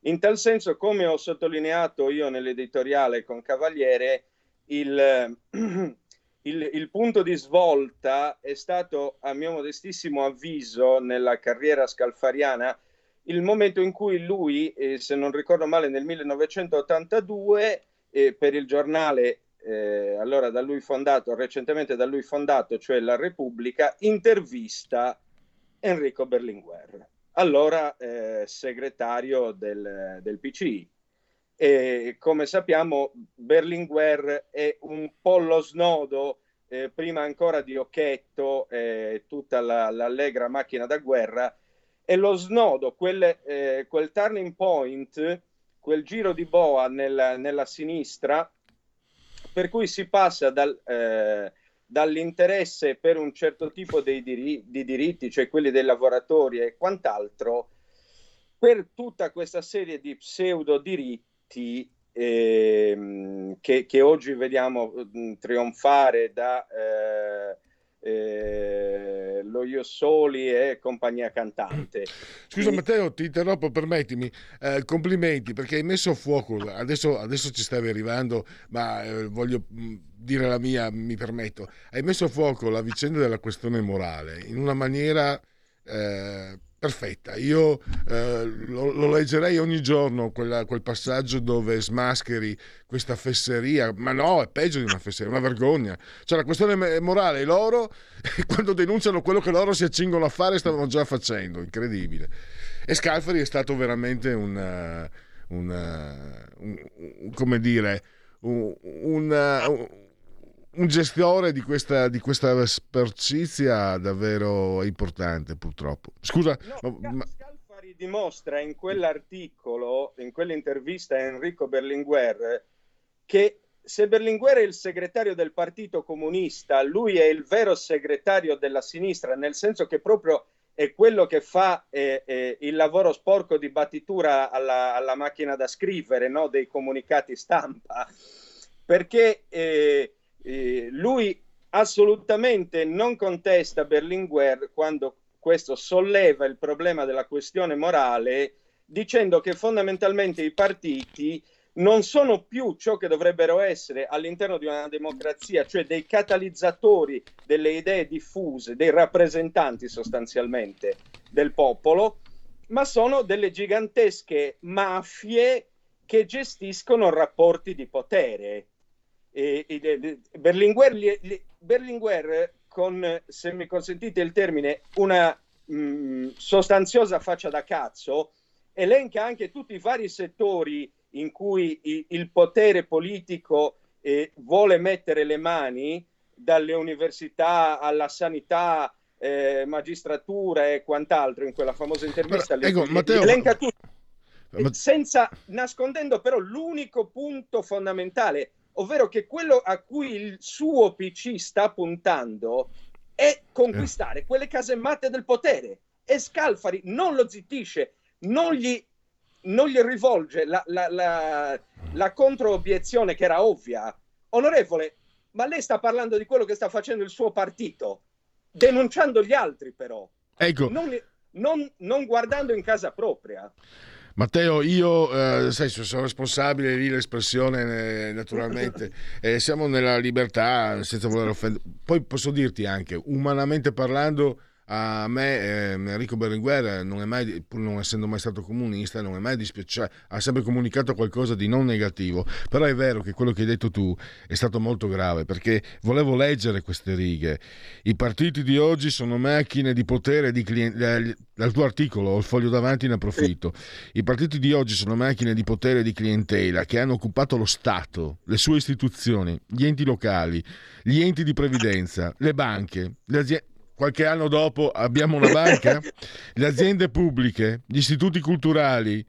In tal senso, come ho sottolineato io nell'editoriale con Cavaliere, il, il, il, punto di svolta è stato, a mio modestissimo avviso, nella carriera scalfariana, il momento in cui lui, eh, se non ricordo male, nel 1982, eh, per il giornale eh, allora da lui fondato, recentemente da lui fondato, cioè La Repubblica, intervista Enrico Berlinguer, allora eh, segretario del, del PCI. E come sappiamo, Berlinguer è un po' lo snodo, eh, prima ancora di Occhetto, e tutta la, l'allegra macchina da guerra, è lo snodo, quel, eh, quel turning point, quel giro di boa nella, nella sinistra per cui si passa dal, eh, dall'interesse per un certo tipo diri- di diritti, cioè quelli dei lavoratori e quant'altro, per tutta questa serie di pseudo diritti eh, che, che, oggi vediamo mm, trionfare da eh, eh, lo Io Soli e compagnia cantante. Scusa Matteo, ti interrompo, permettimi, eh, complimenti perché hai messo a fuoco, adesso, adesso ci stavi arrivando, ma eh, voglio mm, dire la mia, mi permetto, hai messo a fuoco la vicenda della questione morale in una maniera eh, perfetta. Io eh, lo, lo, leggerei ogni giorno quella, quel passaggio dove smascheri questa fesseria, ma no, è peggio di una fesseria, è una vergogna. Cioè la questione morale, loro quando denunciano quello che loro si accingono a fare stavano già facendo, incredibile. E Scalfari è stato veramente un, un, un, un come dire, un, un un gestore di questa, di questa sporcizia davvero importante, purtroppo. Scusa, no, ma... Scalfari dimostra in quell'articolo, in quell'intervista a Enrico Berlinguer, che se Berlinguer è il segretario del Partito Comunista, lui è il vero segretario della sinistra, nel senso che proprio è quello che fa eh, eh, il lavoro sporco di battitura alla, alla macchina da scrivere no? dei comunicati stampa, perché eh, eh, lui assolutamente non contesta Berlinguer quando questo solleva il problema della questione morale dicendo che fondamentalmente i partiti non sono più ciò che dovrebbero essere all'interno di una democrazia, cioè dei catalizzatori delle idee diffuse, dei rappresentanti sostanzialmente del popolo, ma sono delle gigantesche mafie che gestiscono rapporti di potere e, e, Berlinguer, li, Berlinguer, con, se mi consentite il termine, una mh, mm, sostanziosa faccia da cazzo, elenca anche tutti i vari settori in cui il, il potere politico eh, vuole mettere le mani, dalle università alla sanità, eh, magistratura e quant'altro, in quella famosa intervista. Però, ecco, Matteo, elenca tutto. Ma... Senza, nascondendo però l'unico punto fondamentale, ovvero che quello a cui il suo PC sta puntando è conquistare quelle casematte del potere e Scalfari non lo zittisce, non gli, non gli rivolge la, la, la, la controobiezione che era ovvia. Onorevole, ma lei sta parlando di quello che sta facendo il suo partito. denunciando gli altri però. Ecco. Non, non, non guardando in casa propria. Matteo, io eh, sai, sono responsabile lì l'espressione eh, naturalmente, eh, siamo nella libertà senza voler offendere. Poi posso dirti anche, umanamente parlando, a me eh, Enrico Berlinguer non è mai, pur non essendo mai stato comunista, non è mai dispiaciuto, ha sempre comunicato qualcosa di non negativo, però è vero che quello che hai detto tu è stato molto grave perché volevo leggere queste righe. I partiti di oggi sono macchine di potere di clienti. Eh, dal tuo articolo, ho il foglio davanti, ne approfitto. I partiti di oggi sono macchine di potere di clientela che hanno occupato lo Stato, le sue istituzioni, gli enti locali, gli enti di previdenza, le banche, le aziende qualche anno dopo abbiamo una banca, le aziende pubbliche, gli istituti culturali,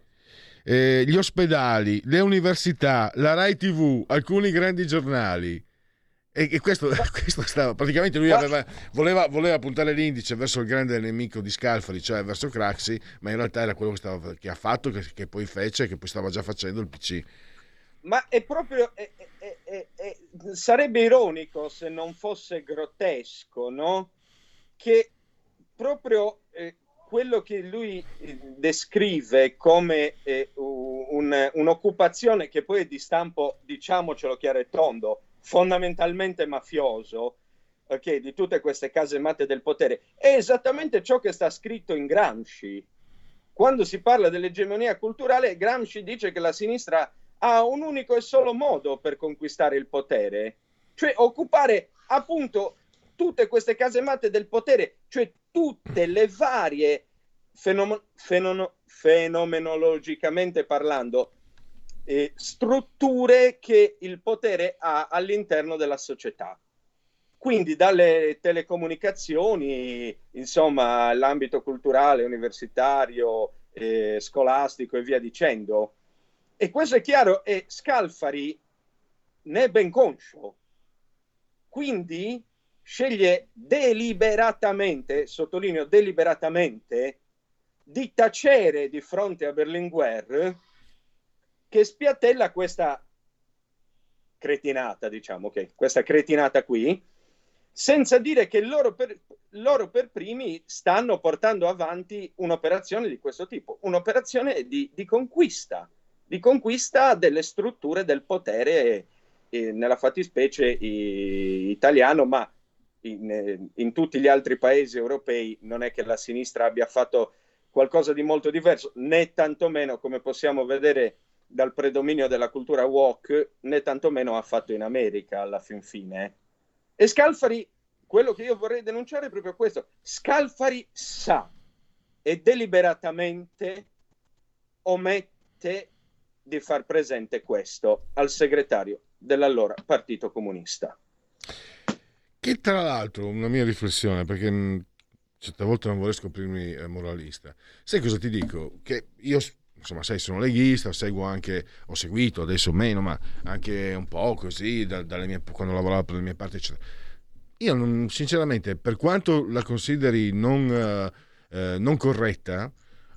eh, gli ospedali, le università, la RAI TV, alcuni grandi giornali. E, e questo, questo stava, praticamente lui aveva, voleva, voleva, puntare l'indice verso il grande nemico di Scalfari, cioè verso Craxi, ma in realtà era quello che, stava, che ha fatto, che, che, poi fece, che poi stava già facendo il PC. Ma è proprio, è, è, sarebbe ironico se non fosse grottesco, no? Che proprio eh, quello che lui eh, descrive come eh, un, un'occupazione che poi è di stampo, diciamocelo chiaro e tondo, fondamentalmente mafioso, okay, di tutte queste case matte del potere, è esattamente ciò che sta scritto in Gramsci. Quando si parla dell'egemonia culturale, Gramsci dice che la sinistra ha un unico e solo modo per conquistare il potere, cioè occupare appunto tutte queste casematte del potere, cioè tutte le varie fenom- fenom- fenomenologicamente parlando eh, strutture che il potere ha all'interno della società. Quindi dalle telecomunicazioni, insomma, l'ambito culturale, universitario, eh, scolastico e via dicendo. E questo è chiaro e Scalfari ne è ben conscio. Quindi sceglie deliberatamente, sottolineo deliberatamente, di tacere di fronte a Berlinguer che spiattella questa cretinata, diciamo che questa cretinata qui, senza dire che loro per, loro per primi stanno portando avanti un'operazione di questo tipo, un'operazione di, di conquista, di conquista delle strutture del potere, eh, nella fattispecie eh, italiano, ma in, eh, in, tutti gli altri paesi europei non è che la sinistra abbia fatto qualcosa di molto diverso, né tantomeno, come possiamo vedere dal predominio della cultura walk, né tantomeno ha fatto in America alla fin fine. E Scalfari, quello che io vorrei denunciare è proprio questo, Scalfari sa e deliberatamente omette di far presente questo al segretario dell'allora Partito Comunista. Che tra l'altro, una mia riflessione, perché mm, certe volte non vorrei scoprirmi eh, moralista. Sai cosa ti dico? Che io, insomma, sai, sono leghista, seguo anche, ho seguito adesso meno, ma anche un po' così, da, mie, quando lavoravo per le mie parti, eccetera. Io, non, sinceramente, per quanto la consideri non, eh, eh, non corretta,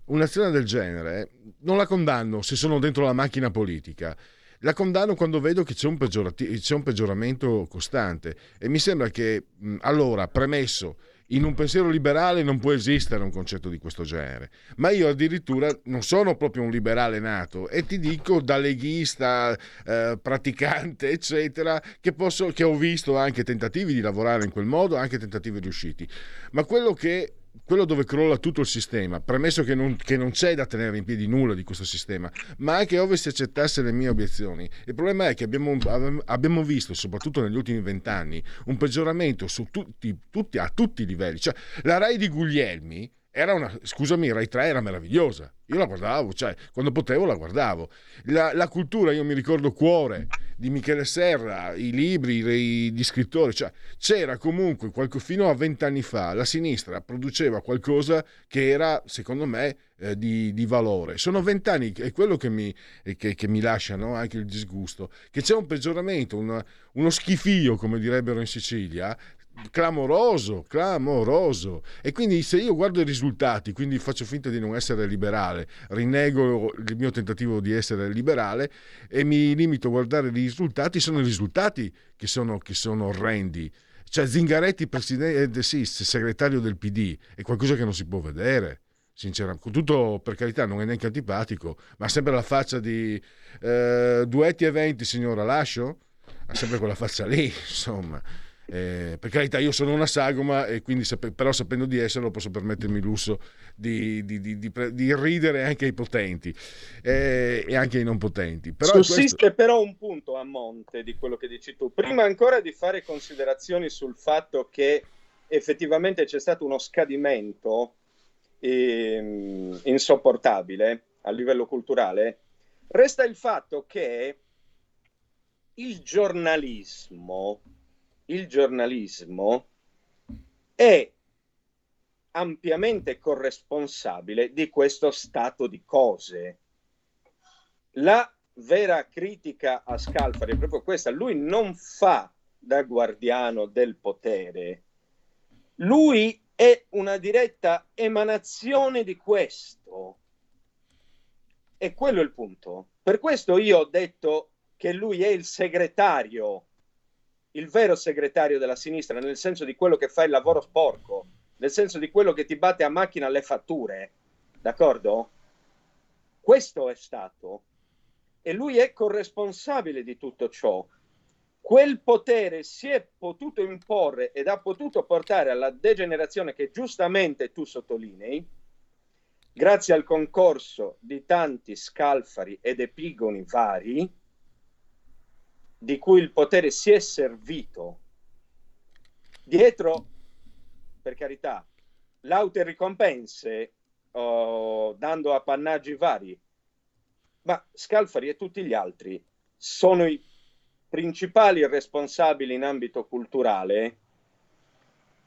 un'azione del genere non la condanno se sono dentro la macchina politica la condanno quando vedo che c'è un, c'è un peggioramento costante e mi sembra che allora, premesso, in un pensiero liberale non può esistere un concetto di questo genere. Ma io addirittura non sono proprio un liberale nato e ti dico da leghista, eh, praticante, eccetera, che, posso, che ho visto anche tentativi di lavorare in quel modo, anche tentativi riusciti. Ma quello che quello dove crolla tutto il sistema, premesso che non, che non, c'è da tenere in piedi nulla di questo sistema, ma anche ove si accettasse le mie obiezioni. Il problema è che abbiamo, abbiamo visto, soprattutto negli ultimi vent'anni, un peggioramento tutti, tutti, a tutti i livelli. Cioè, la RAI di Guglielmi era una, scusami, Rai 3 era meravigliosa. Io la guardavo, cioè, quando potevo la guardavo. La, la cultura, io mi ricordo Cuore di Michele Serra, i libri, gli scrittori, cioè, c'era comunque, qualche, fino a vent'anni fa, la sinistra produceva qualcosa che era, secondo me, eh, di, di, valore. Sono vent'anni, è quello che mi, che, che mi lascia no? anche il disgusto, che c'è un peggioramento, una, uno schifio, come direbbero in Sicilia, clamoroso, clamoroso. E quindi se io guardo i risultati, quindi faccio finta di non essere liberale, rinnego il mio tentativo di essere liberale e mi limito a guardare i risultati, sono i risultati che sono, che sono orrendi. Cioè Zingaretti, presidente, sì, segretario del PD, è qualcosa che non si può vedere sinceramente, tutto per carità non è neanche antipatico, ma ha sempre la faccia di eh, duetti e venti, signora, lascio? Ha sempre quella faccia lì, insomma. Eh, per carità, io sono una sagoma e quindi, però sapendo di esserlo, posso permettermi il lusso di, di, di, di ridere anche ai potenti eh, e anche ai non potenti. Però Sussiste questo... però un punto a monte di quello che dici tu. Prima ancora di fare considerazioni sul fatto che effettivamente c'è stato uno scadimento eh, insopportabile a livello culturale, resta il fatto che il giornalismo, il giornalismo è ampiamente corresponsabile di questo stato di cose. La vera critica a Scalfari è proprio questa, lui non fa da guardiano del potere, lui è una diretta emanazione di questo. E quello è il punto. Per questo io ho detto che lui è il segretario, il vero segretario della sinistra, nel senso di quello che fa il lavoro sporco, nel senso di quello che ti batte a macchina le fatture. D'accordo? Questo è stato. E lui è corresponsabile di tutto ciò quel potere si è potuto imporre ed ha potuto portare alla degenerazione che giustamente tu sottolinei, grazie al concorso di tanti scalfari ed epigoni vari, di cui il potere si è servito. Dietro, per carità, laute ricompense, oh, dando appannaggi vari, ma Scalfari e tutti gli altri sono i principali responsabili in ambito culturale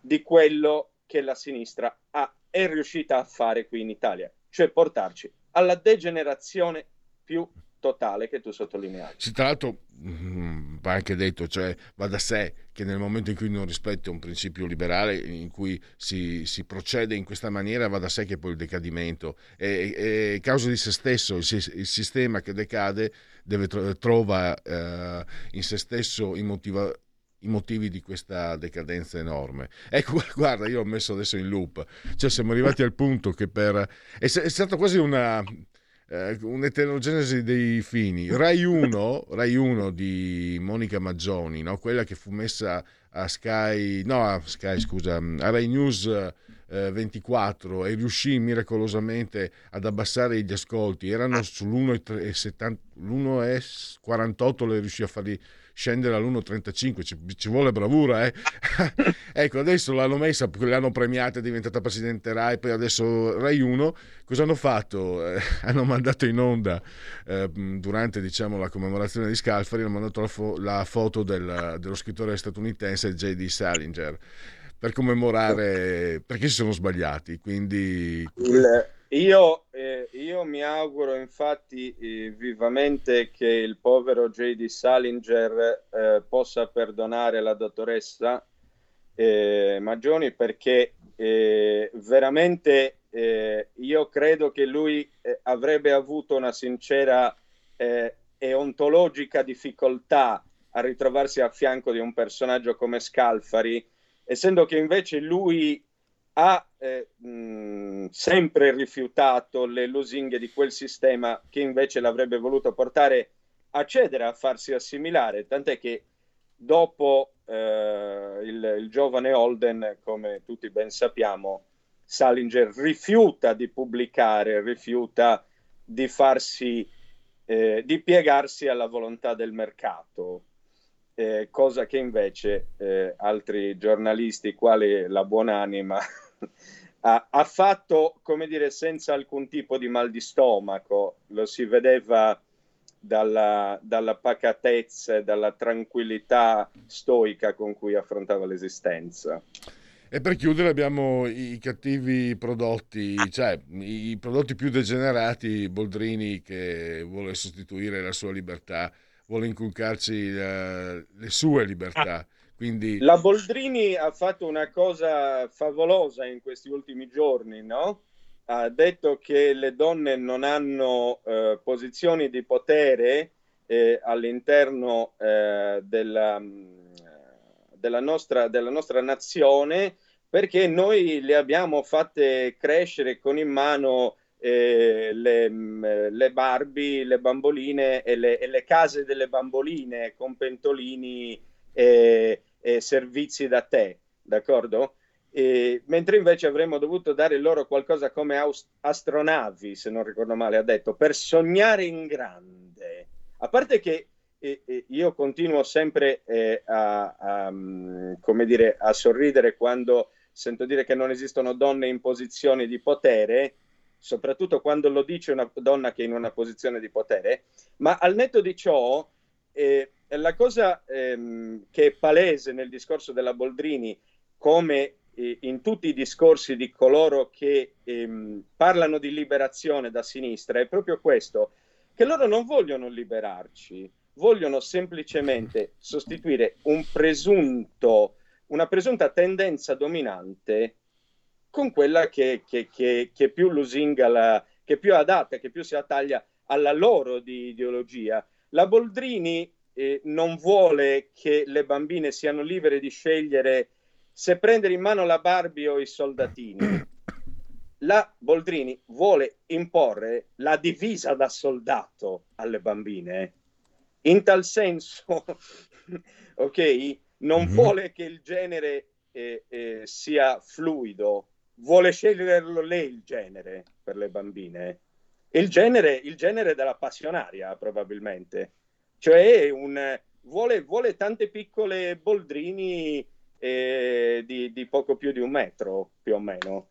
di quello che la sinistra ha, è riuscita a fare qui in Italia, cioè portarci alla degenerazione più totale che tu sottolineavi. Sì, tra l'altro mm, va anche detto, cioè va da sé che nel momento in cui non rispetta un principio liberale, in cui si, si, procede in questa maniera, va da sé che poi il decadimento è, è causa di se stesso, il, il sistema che decade deve, trova eh, in se stesso i motivi i motivi di questa decadenza enorme. Ecco, guarda, io ho messo adesso in loop, cioè siamo arrivati al punto che per... È, è stata quasi una, eh, un'eterogenesi dei fini. Rai 1, Rai 1 di Monica Maggioni, no? quella che fu messa a Sky, no, a Sky, scusa, a Rai News eh, 24 e riuscì miracolosamente ad abbassare gli ascolti, erano sull'1,48 le riuscì a farli scendere all'1,35, ci, ci vuole bravura, eh? ecco, adesso l'hanno messa, l'hanno premiata, è diventata presidente Rai, poi adesso Rai 1, cosa hanno fatto? Eh, hanno mandato in onda eh, durante diciamo, la commemorazione di Scalfari, hanno mandato la, fo- la foto del, dello scrittore statunitense J.D. Salinger per commemorare perché si sono sbagliati. Quindi... Il, io, eh, io, mi auguro infatti eh, vivamente che il povero J.D. Salinger eh, possa perdonare la dottoressa eh, Magioni perché eh, veramente eh, io credo che lui avrebbe avuto una sincera e ontologica difficoltà a ritrovarsi a fianco di un personaggio come Scalfari, essendo che invece lui ha eh, mh, sempre rifiutato le lusinghe di quel sistema che invece l'avrebbe voluto portare a cedere, a farsi assimilare, tant'è che dopo eh, il, il, giovane Holden, come tutti ben sappiamo, Salinger rifiuta di pubblicare, rifiuta di farsi, eh, di piegarsi alla volontà del mercato eh, cosa che invece eh, altri giornalisti, quali la buonanima, ha, ha, fatto, come dire, senza alcun tipo di mal di stomaco, lo si vedeva dalla, dalla pacatezza e dalla tranquillità stoica con cui affrontava l'esistenza. E per chiudere abbiamo i cattivi prodotti, cioè i prodotti più degenerati, Boldrini che vuole sostituire la sua libertà vuole inculcarci uh, le sue libertà. Quindi... La Boldrini ha fatto una cosa favolosa in questi ultimi giorni, no? Ha detto che le donne non hanno uh, posizioni di potere eh, all'interno eh, della, della, nostra, della nostra nazione perché noi le abbiamo fatte crescere con in mano eh, le, mm, le, Barbie, le bamboline e le, e le, case delle bamboline con pentolini e, e servizi da te, d'accordo? E, mentre invece avremmo dovuto dare loro qualcosa come aus- astronavi, se non ricordo male, ha detto, per sognare in grande. A parte che eh, eh, io continuo sempre eh, a, a, mm, dire, a sorridere quando sento dire che non esistono donne in posizioni di potere, soprattutto quando lo dice una donna che è in una posizione di potere, ma al netto di ciò, eh, la cosa ehm, che è palese nel discorso della Boldrini, come in tutti i discorsi di coloro che ehm, parlano di liberazione da sinistra è proprio questo, che loro non vogliono liberarci, vogliono semplicemente sostituire un presunto, una presunta tendenza dominante con quella che, che, che, che più lusinga, la, che più adatta, che più si attaglia alla loro di ideologia. La Boldrini eh, non vuole che le bambine siano libere di scegliere se prendere in mano la Barbie o i soldatini, la Boldrini vuole imporre la divisa da soldato alle bambine. In tal senso, ok, non mm-hmm. vuole che il genere eh, eh, sia fluido, vuole sceglierlo lei il genere per le bambine. Il genere, il genere della passionaria, probabilmente. Cioè, un, vuole, vuole tante piccole Boldrini eh, di, di, poco più di un metro, più o meno.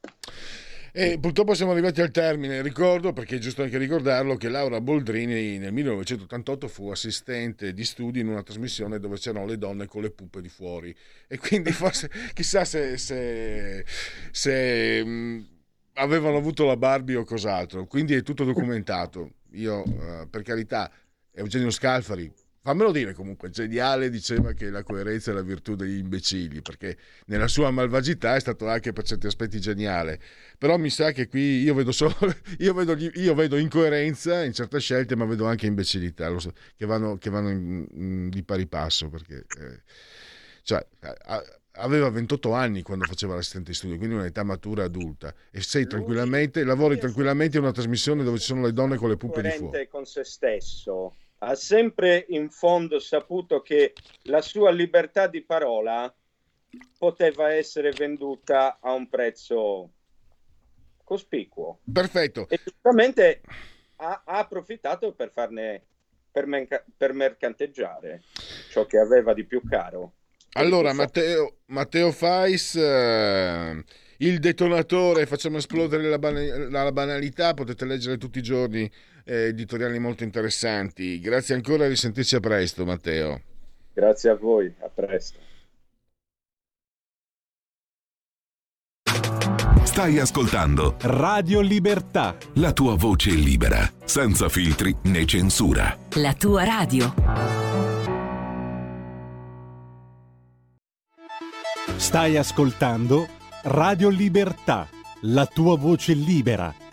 E purtroppo siamo arrivati al termine. Ricordo, perché è giusto anche ricordarlo, che Laura Boldrini nel 1988 fu assistente di studi in una trasmissione dove c'erano le donne con le puppe di fuori. E quindi forse chissà se, se, se mh, avevano avuto la Barbie o cos'altro. Quindi è tutto documentato. Io, uh, per carità, Eugenio Scalfari fammelo dire comunque, geniale diceva che la coerenza è la virtù degli imbecilli, perché nella sua malvagità è stato anche per certi aspetti geniale. Però mi sa che qui io vedo solo, io vedo, io vedo incoerenza in certe scelte, ma vedo anche imbecillità so, che vanno, che vanno in, in, di pari passo, perché eh, cioè, a, aveva 28 anni quando faceva l'assistente di studio, quindi un'età matura adulta e sei tranquillamente, lavori tranquillamente in una trasmissione dove ci sono le donne con le puppe di fuoco. con se stesso ha sempre in fondo saputo che la sua libertà di parola poteva essere venduta a un prezzo cospicuo. Perfetto. E giustamente ha, ha approfittato per farne per, menca, per, mercanteggiare ciò che aveva di più caro. Allora, Matteo, Matteo Fais, eh, il detonatore, facciamo esplodere la, ban- la banalità, potete leggere tutti i giorni eh, editoriali molto interessanti. Grazie ancora e risentirci a presto, Matteo. Grazie a voi, a presto. Stai ascoltando Radio Libertà. La tua voce libera, senza filtri né censura. La tua radio. Stai ascoltando Radio Libertà. La tua voce libera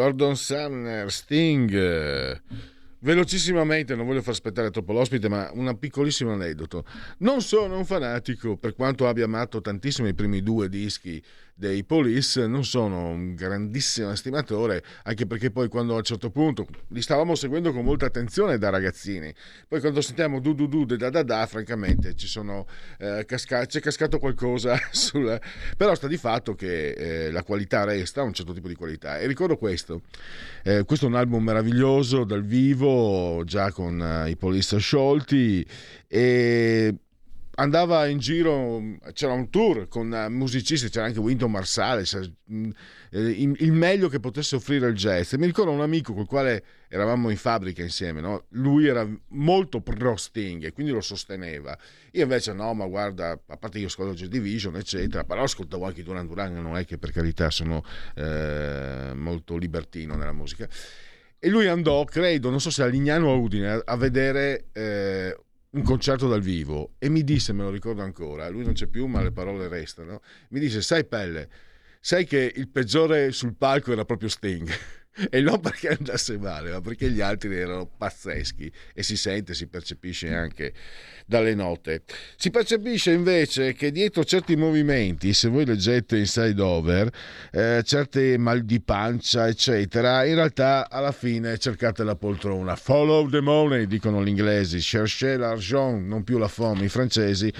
Gordon Sumner, Sting. Velocissimamente, non voglio far aspettare troppo l'ospite, ma un piccolissimo aneddoto. Non sono un fanatico, per quanto abbia amato tantissimo i primi due dischi dei Police, non sono un grandissimo estimatore, anche perché poi quando a un certo punto li stavamo seguendo con molta attenzione da ragazzini, poi quando sentiamo du du du da da da, francamente ci sono, eh, casca- c'è cascato qualcosa sul... però sta di fatto che eh, la qualità resta, un certo tipo di qualità. E ricordo questo, eh, questo è un album meraviglioso dal vivo, già con eh, i Police sciolti e andava in giro, c'era un tour con eh, musicisti, c'era anche Winton Marsalis, mm, eh, il meglio che potesse offrire il jazz. Mi ricordo un amico col quale eravamo in fabbrica insieme, no? lui era molto pro Sting e quindi lo sosteneva. Io invece no, ma guarda, a parte io ascolto Jazz Division, eccetera, però ascoltavo anche Duran Duran, non è che per carità sono eh, molto libertino nella musica. E lui andò, credo, non so se a Lignano o a Udine, a vedere eh, un concerto dal vivo e mi disse, me lo ricordo ancora, lui non c'è più ma le parole restano, mi disse, sai Pelle, sai che il peggiore sul palco era proprio Sting? E non perché andasse male, ma perché gli altri erano pazzeschi e si sente, si percepisce anche dalle note. Si percepisce invece che dietro certi movimenti, se voi leggete Inside Over, eh, certe mal di pancia, eccetera, in realtà alla fine cercate la poltrona. Follow the money, dicono gli inglesi, cherchez l'argent, non più la fome, i francesi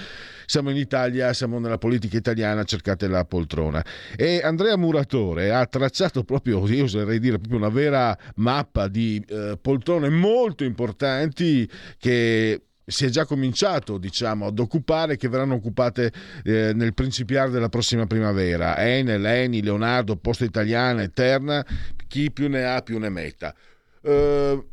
siamo in Italia, siamo nella politica italiana, cercate la poltrona. E Andrea Muratore ha tracciato proprio, io oserei dire, proprio una vera mappa di eh, poltrone molto importanti che si è già cominciato diciamo, ad occupare, che verranno occupate eh, nel principiare della prossima primavera. Enel, Eni, Leonardo, Posta Italiana, Eterna, chi più ne ha più ne metta. Uh,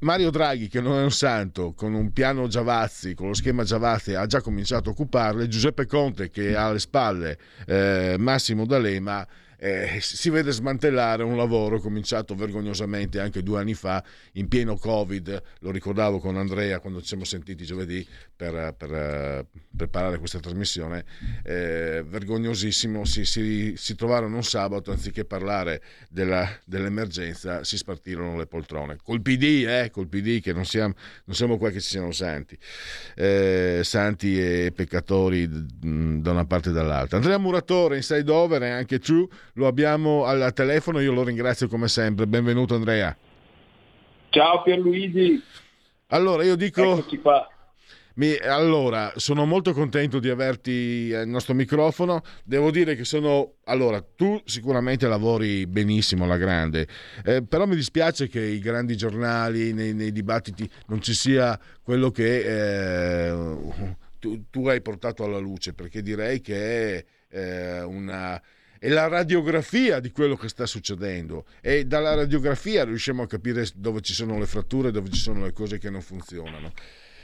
Mario Draghi, che non è un santo, con un piano Giavazzi, con lo schema Giavazzi, ha già cominciato a occuparle. Giuseppe Conte, che ha alle spalle eh, Massimo D'Alema, eh, si vede smantellare un lavoro cominciato vergognosamente anche due anni fa in pieno Covid, lo ricordavo con Andrea quando ci siamo sentiti giovedì per, per uh, preparare questa trasmissione, eh, vergognosissimo, si, si, si, trovarono un sabato, anziché parlare della, dell'emergenza, si spartirono le poltrone. Col PD, eh, col PD che non siamo, non siamo qua che ci siano santi, eh, santi e peccatori da una parte e dall'altra. Andrea Muratore, Inside Over e anche True lo abbiamo al telefono, io lo ringrazio come sempre. Benvenuto Andrea. Ciao Pierluigi. Allora, io dico... Mi, allora, sono molto contento di averti al nostro microfono. Devo dire che sono. Allora, tu sicuramente lavori benissimo alla grande, eh, però mi dispiace che i grandi giornali, nei, nei dibattiti, non ci sia quello che eh, tu, tu, hai portato alla luce, perché direi che è eh, una è la radiografia di quello che sta succedendo e dalla radiografia riusciamo a capire dove ci sono le fratture, dove ci sono le cose che non funzionano.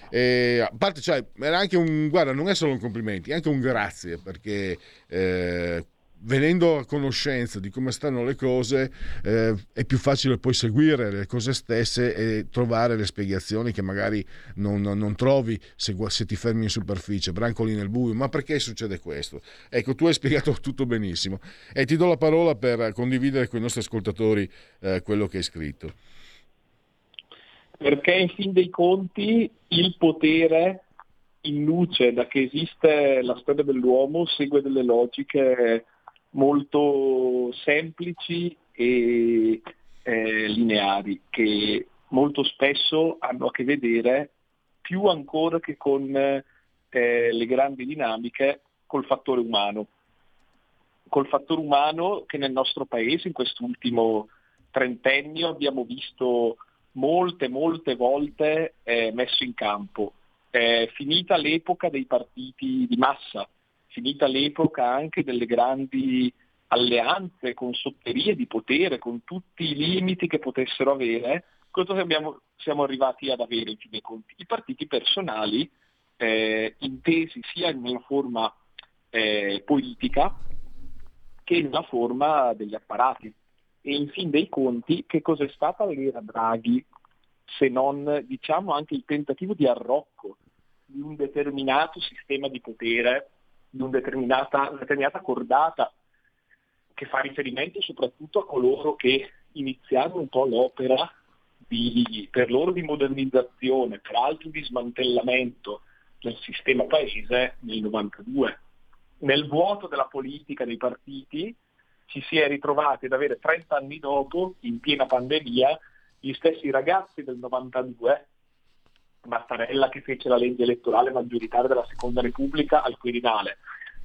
E a parte, cioè, era anche un guarda, non è solo un complimento, è anche un grazie perché eh, venendo a conoscenza di come stanno le cose eh, è più facile poi seguire le cose stesse e trovare le spiegazioni che magari non, non trovi se, se, ti fermi in superficie, brancoli nel buio, ma perché succede questo? Ecco, tu hai spiegato tutto benissimo e ti do la parola per condividere con i nostri ascoltatori eh, quello che hai scritto. Perché in fin dei conti il potere in luce da che esiste la storia dell'uomo segue delle logiche molto semplici e eh, lineari che molto spesso hanno a che vedere più ancora che con eh, le grandi dinamiche col fattore umano. Col fattore umano che nel nostro paese in quest'ultimo trentennio abbiamo visto molte, molte volte eh, messo in campo. È finita l'epoca dei partiti di massa, finita l'epoca anche delle grandi alleanze con sotterie di potere, con tutti i limiti che potessero avere, cosa abbiamo, siamo arrivati ad avere in fin dei conti? I partiti personali eh, intesi sia nella forma eh, politica che nella forma degli apparati. E in fin dei conti che cosa è stata l'era Draghi se non diciamo anche il tentativo di arrocco di un determinato sistema di potere di un determinata, una determinata cordata che fa riferimento soprattutto a coloro che iniziarono un po' l'opera di, per loro di modernizzazione, per altri di smantellamento del sistema paese nel 92. Nel vuoto della politica dei partiti ci si è ritrovati ad avere 30 anni dopo, in piena pandemia, gli stessi ragazzi del 92, Mattarella che fece la legge elettorale maggioritaria della Seconda Repubblica al Quirinale,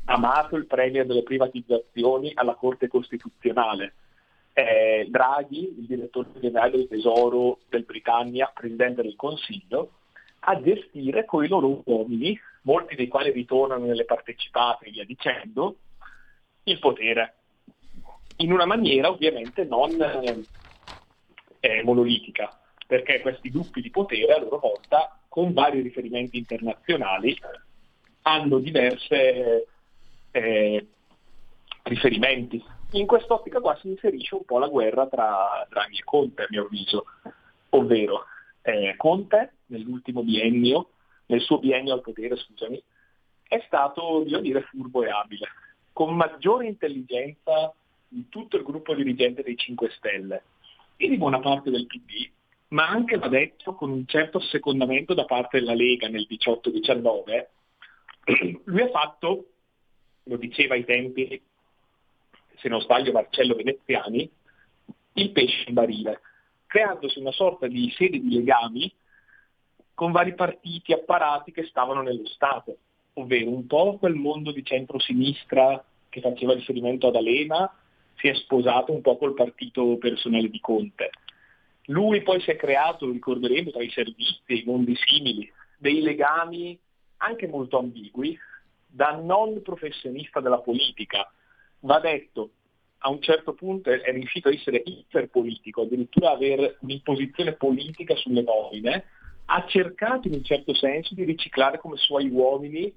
Amato il premier delle privatizzazioni alla Corte Costituzionale, eh, Draghi, il direttore generale del Tesoro del Britannia, presidente del Consiglio, a gestire con i loro uomini, molti dei quali ritornano nelle partecipate e via dicendo, il potere. In una maniera ovviamente non eh, monolitica, perché questi gruppi di potere a loro volta, con vari riferimenti internazionali, hanno diverse eh, riferimenti. In quest'ottica qua si inserisce un po' la guerra tra Draghi e Conte, a mio avviso, ovvero eh, Conte nell'ultimo biennio, nel suo biennio al potere, scusami, è stato, io dire, furbo e abile, con maggiore intelligenza di tutto il gruppo dirigente dei 5 Stelle. E di buona parte del PD, ma anche, va detto, con un certo secondamento da parte della Lega nel 18-19, lui ha fatto lo diceva ai tempi, se non sbaglio, Marcello Veneziani, il pesce in barile, creandosi una sorta di serie di legami con vari partiti apparati che stavano nello Stato, ovvero un po' quel mondo di centro-sinistra che faceva riferimento ad Alema, si è sposato un po' col partito personale di Conte. Lui poi si è creato, ricorderemo, tra i servizi i mondi simili, dei legami anche molto ambigui, da non professionista della politica. Va detto, a un certo punto è riuscito a essere iperpolitico, addirittura avere un'imposizione politica sulle nomine, ha cercato in un certo senso di riciclare come suoi uomini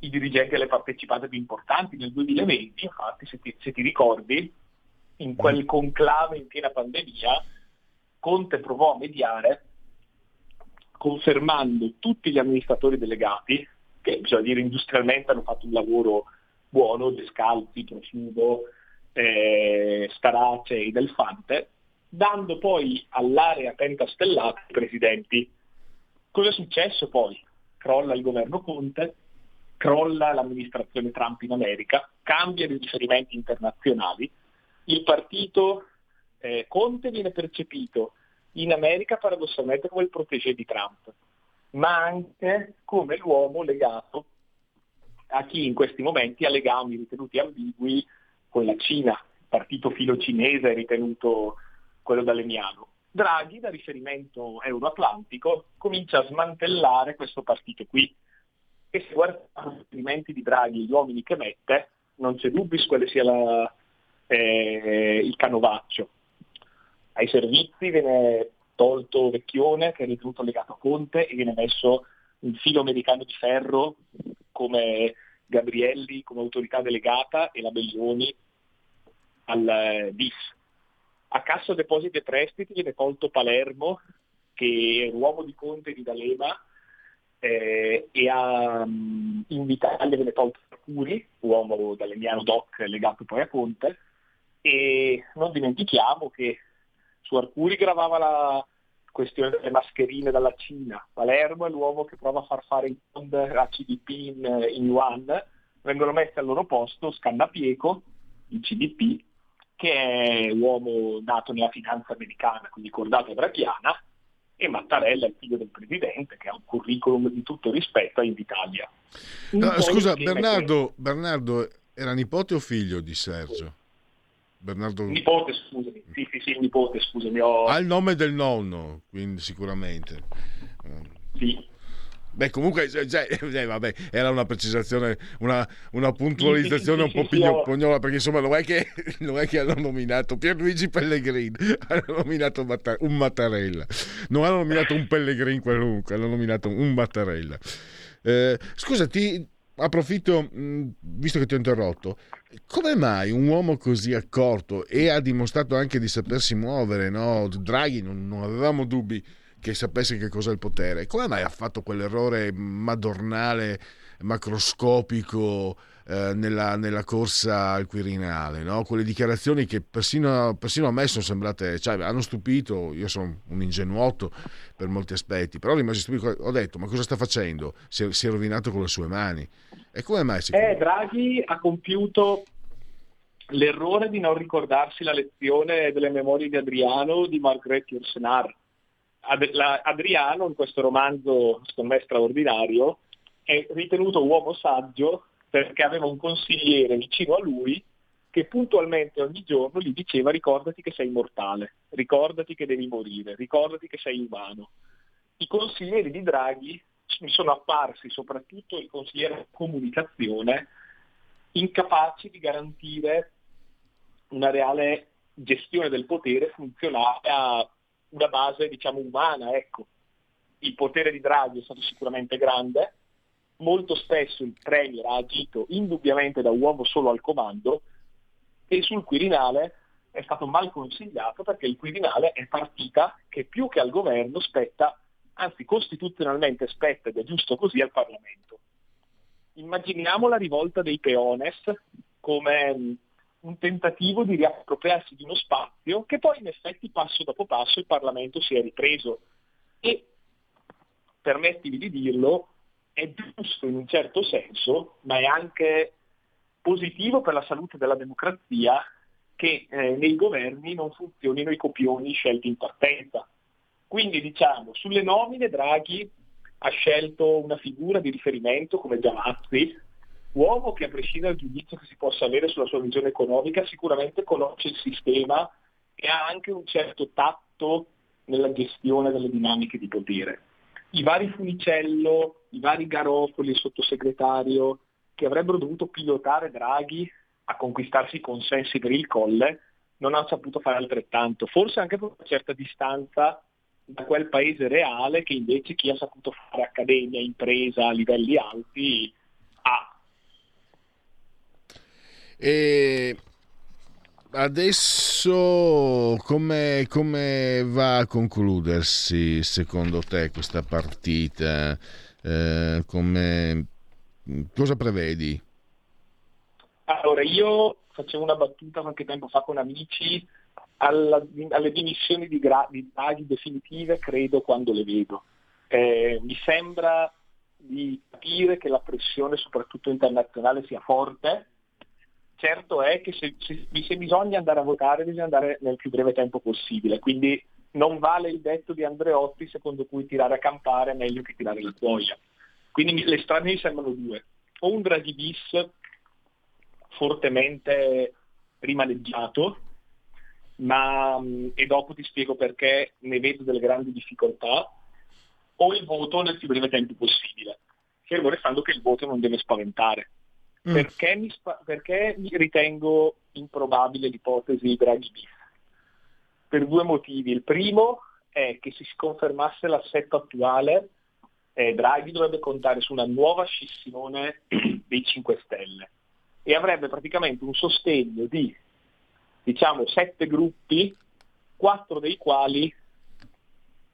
i dirigenti alle partecipate più importanti nel 2020, infatti se ti, se ti ricordi, in quel conclave in piena pandemia, Conte provò a mediare confermando tutti gli amministratori delegati che bisogna dire industrialmente hanno fatto un lavoro buono, Descalzi, Profumo, eh, Starace e Delfante, dando poi all'area pentastellata i presidenti. Cosa è successo poi? Crolla il governo Conte, crolla l'amministrazione Trump in America, cambia i riferimenti internazionali, il partito eh, Conte viene percepito in America paradossalmente come il protégé di Trump ma anche come l'uomo legato a chi in questi momenti ha legami ritenuti ambigui con la Cina, il partito filo cinese ritenuto quello dalemiano. Draghi, da riferimento euroatlantico, comincia a smantellare questo partito qui. E se guardiamo i riferimenti di Draghi, gli uomini che mette, non c'è dubbio su quale sia la, eh, il canovaccio. Ai servizi viene tolto Vecchione che è ritenuto legato a Conte e viene messo un filo americano di ferro come Gabrielli come autorità delegata e la Belloni al eh, DIS. A Cassa Depositi e Prestiti viene tolto Palermo che è l'uomo di Conte di D'Alema eh, e a um, Invitalia viene tolto Arcuri, uomo dalemiano doc legato poi a Conte e non dimentichiamo che su Arcuri gravava la questione delle mascherine dalla Cina. Palermo è l'uomo che prova a far fare i bond a CDP in, in yuan. Vengono messi al loro posto Scannapieco, il CDP, che è uomo nato nella finanza americana, quindi cordata draghiana, e Mattarella, il figlio del presidente, che ha un curriculum di tutto rispetto in Italia. No, scusa, Bernardo, Bernardo era nipote o figlio di Sergio? Bernardo... Nipote, scusami. Sì, sì, sì, nipote, scusami. Ho... Ha il nome del nonno, quindi sicuramente. Sì. Beh, comunque, cioè, eh, vabbè, era una precisazione, una, una puntualizzazione un po' pignola, perché insomma non è, che, non è che hanno nominato Pierluigi Pellegrini, hanno nominato un Mattarella, non hanno nominato un Pellegrini qualunque, hanno nominato un Mattarella. Eh, scusa, ti approfitto, visto che ti ho interrotto, come mai un uomo così accorto e ha dimostrato anche di sapersi muovere, no? Draghi non, non avevamo dubbi che sapesse che cos'è il potere. Come mai ha fatto quell'errore madornale, macroscopico eh, nella, nella, corsa al Quirinale? No? Quelle dichiarazioni che persino, persino, a me sono sembrate, cioè hanno stupito, io sono un ingenuotto per molti aspetti, però rimasi stupito, ho detto ma cosa sta facendo? Si è, si è rovinato con le sue mani. E come mai? Eh, Draghi ha compiuto l'errore di non ricordarsi la lezione delle memorie di Adriano di Margrethe Yourcenar. Ad, la, Adriano, in questo romanzo, secondo me straordinario, è ritenuto uomo saggio perché aveva un consigliere vicino a lui che puntualmente ogni giorno gli diceva ricordati che sei mortale, ricordati che devi morire, ricordati che sei umano. I consiglieri di Draghi mi sono apparsi, soprattutto il consigliere comunicazione, incapaci di garantire una reale gestione del potere funzionale a una base diciamo umana. Ecco. Il potere di Draghi è stato sicuramente grande, molto spesso il Premier ha agito indubbiamente da uomo solo al comando e sul Quirinale è stato mal consigliato perché il Quirinale è partita che più che al governo spetta, anzi costituzionalmente spetta ed è giusto così al Parlamento. Immaginiamo la rivolta dei peones come un tentativo di riappropriarsi di uno spazio che poi in effetti passo dopo passo il Parlamento si è ripreso e, permettimi di dirlo, è giusto in un certo senso, ma è anche positivo per la salute della democrazia che eh, nei governi non funzionino i copioni scelti in partenza. Quindi diciamo, sulle nomine Draghi ha scelto una figura di riferimento come Giavazzi, uomo che a prescindere dal giudizio che si possa avere sulla sua visione economica sicuramente conosce il sistema e ha anche un certo tatto nella gestione delle dinamiche di potere. I vari Funicello, i vari Garofoli, il sottosegretario, che avrebbero dovuto pilotare Draghi a conquistarsi i consensi per il colle, non hanno saputo fare altrettanto, forse anche per una certa distanza da quel paese reale che invece chi ha saputo fare accademia, impresa a livelli alti ha. E adesso come, come, va a concludersi secondo te questa partita? Eh, come, cosa prevedi? Allora, io facevo una battuta qualche tempo fa con amici alla, alle dimissioni di, gra, di Draghi definitive credo quando le vedo. Eh, mi sembra di capire che la pressione soprattutto internazionale sia forte certo è che se, se, se, bisogna andare a votare bisogna andare nel più breve tempo possibile, quindi non vale il detto di Andreotti secondo cui tirare a campare è meglio che tirare la toia. Quindi le strade mi sembrano due, o un Draghi bis fortemente rimaneggiato, ma, e dopo ti spiego perché ne vedo delle grandi difficoltà, o il voto nel più breve tempo possibile, fermo restando che il voto non deve spaventare Mm. Perché, mi spa- perché mi ritengo improbabile l'ipotesi Draghi bis? Per due motivi. Il primo è che se si confermasse l'assetto attuale, eh, Draghi dovrebbe contare su una nuova scissione dei 5 Stelle e avrebbe praticamente un sostegno di diciamo sette gruppi, quattro dei quali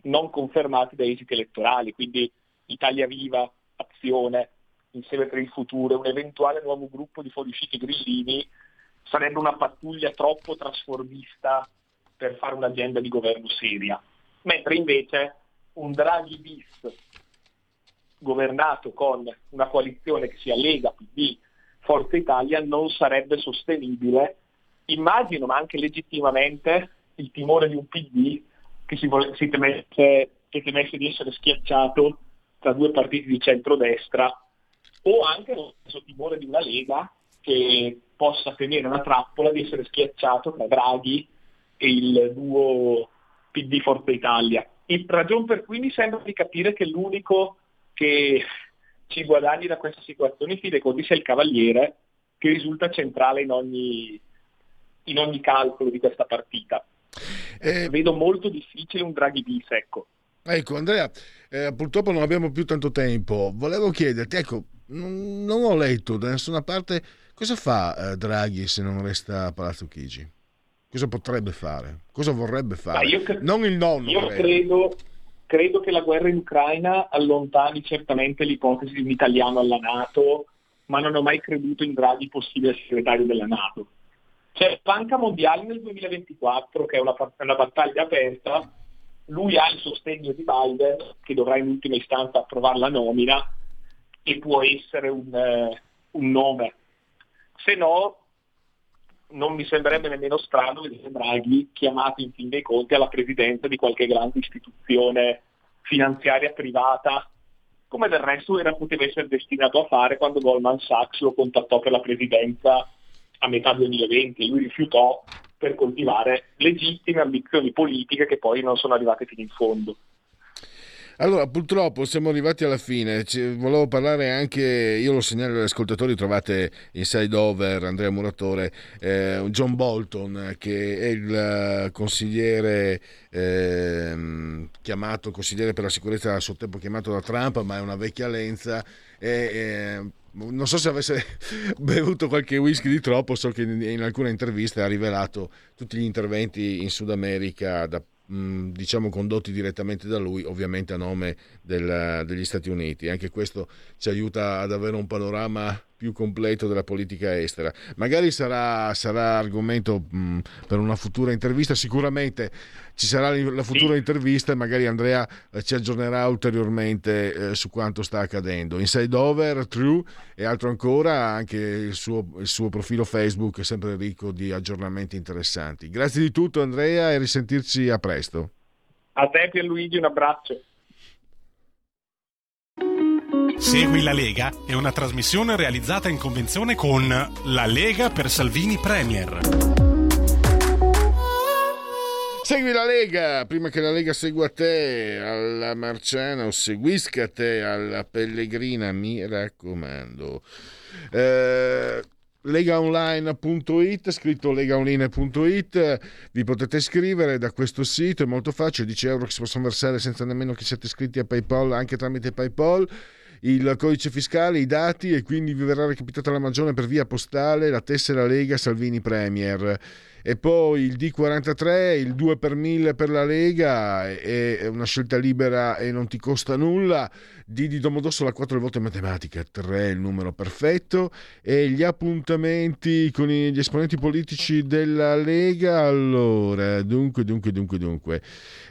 non confermati da esiti elettorali, quindi Italia Viva, Azione, insieme per il futuro, un eventuale nuovo gruppo di fuoriusciti grillini sarebbe una pattuglia troppo trasformista per fare un'agenda di governo seria. Mentre invece un Draghi bis governato con una coalizione che sia Lega, PD, Forza Italia non sarebbe sostenibile. Immagino, ma anche legittimamente, il timore di un PD che si, vole- che temesse di essere schiacciato tra due partiti di centrodestra o anche lo stesso timore di una Lega che possa tenere una trappola di essere schiacciato tra Draghi e il duo PD Forza Italia. Il ragione per cui mi sembra di capire che l'unico che ci guadagni da questa situazione in conti sia il Cavaliere, che risulta centrale in ogni, in ogni calcolo di questa partita. Eh, Vedo molto difficile un Draghi bis, ecco. Ecco Andrea, eh, purtroppo non abbiamo più tanto tempo. Volevo chiederti, ecco, non, non ho letto da nessuna parte cosa fa eh, Draghi se non resta a Palazzo Chigi. Cosa potrebbe fare? Cosa vorrebbe fare? Cre- non il nonno. Io credo, credo che la guerra in Ucraina allontani certamente l'ipotesi di un italiano alla Nato, ma non ho mai creduto in Draghi possibile segretario della Nato. C'è Banca Mondiale nel 2024, che è una, una battaglia aperta, lui ha il sostegno di Biden, che dovrà in ultima istanza approvare la nomina, e può essere un, eh, un nome. Se no, non mi sembrerebbe nemmeno strano vedere Draghi chiamato in fin dei conti alla presidenza di qualche grande istituzione finanziaria privata, come del resto era, poteva essere destinato a fare quando Goldman Sachs lo contattò per la presidenza a metà 2020 e lui rifiutò per coltivare legittime ambizioni politiche che poi non sono arrivate fino in fondo. Allora, purtroppo siamo arrivati alla fine. Ci, volevo parlare anche, io lo segnalo agli ascoltatori, trovate Inside Over, Andrea Muratore, eh, John Bolton, che è il eh, consigliere eh, chiamato, consigliere per la sicurezza a suo tempo chiamato da Trump, ma è una vecchia lenza. E, eh, non so se avesse bevuto qualche whisky di troppo, so che in, in alcune interviste ha rivelato tutti gli interventi in Sud America da diciamo condotti direttamente da lui, ovviamente a nome del, degli Stati Uniti. Anche questo ci aiuta ad avere un panorama più completo della politica estera. Magari sarà, sarà argomento mh, per una futura intervista, sicuramente ci sarà la futura intervista e magari Andrea eh, ci aggiornerà ulteriormente eh, su quanto sta accadendo. Inside Over, True e altro ancora, anche il suo, il suo profilo Facebook è sempre ricco di aggiornamenti interessanti. Grazie di tutto Andrea e risentirci a presto. A te Pierluigi un abbraccio. Segui la Lega è una trasmissione realizzata in convenzione con La Lega per Salvini Premier. Segui la Lega, prima che la Lega segua te alla Marciana o seguisca te alla Pellegrina, mi raccomando. Eh, legaonline.it scritto legaonline.it vi potete iscrivere da questo sito è molto facile 10 euro che si possono versare senza nemmeno che siate iscritti a paypal anche tramite paypal il codice fiscale, i dati e quindi vi verrà recapitata la magione per via postale la tessera Lega Salvini Premier e poi il D43, il 2 per 1000 per la Lega, è una scelta libera e non ti costa nulla. D di Domodossola 4 volte matematica, 3 è il numero perfetto e gli appuntamenti con gli esponenti politici della Lega. Allora, dunque, dunque, dunque, dunque.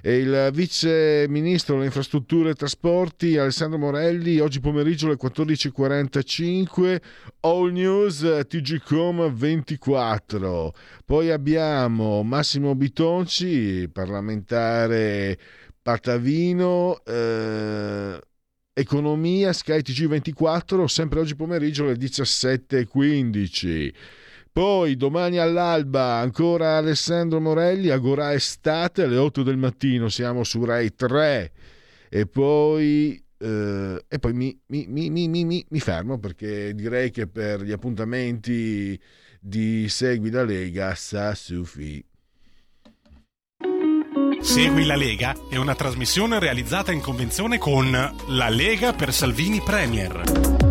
E il vice ministro delle infrastrutture e trasporti Alessandro Morelli oggi pomeriggio alle 14.45 All News TGCom 24 poi abbiamo Massimo Bitonci parlamentare Patavino eh, Economia Sky TG24 sempre oggi pomeriggio alle 17.15 poi domani all'alba ancora Alessandro Morelli, Agora Estate alle 8 del mattino, siamo su Rai 3 e poi, eh, e poi mi, mi, mi, mi, fermo perché direi che per gli appuntamenti di Segui la Lega sa suffi. Segui la Lega è una trasmissione realizzata in convenzione con La Lega per Salvini Premier.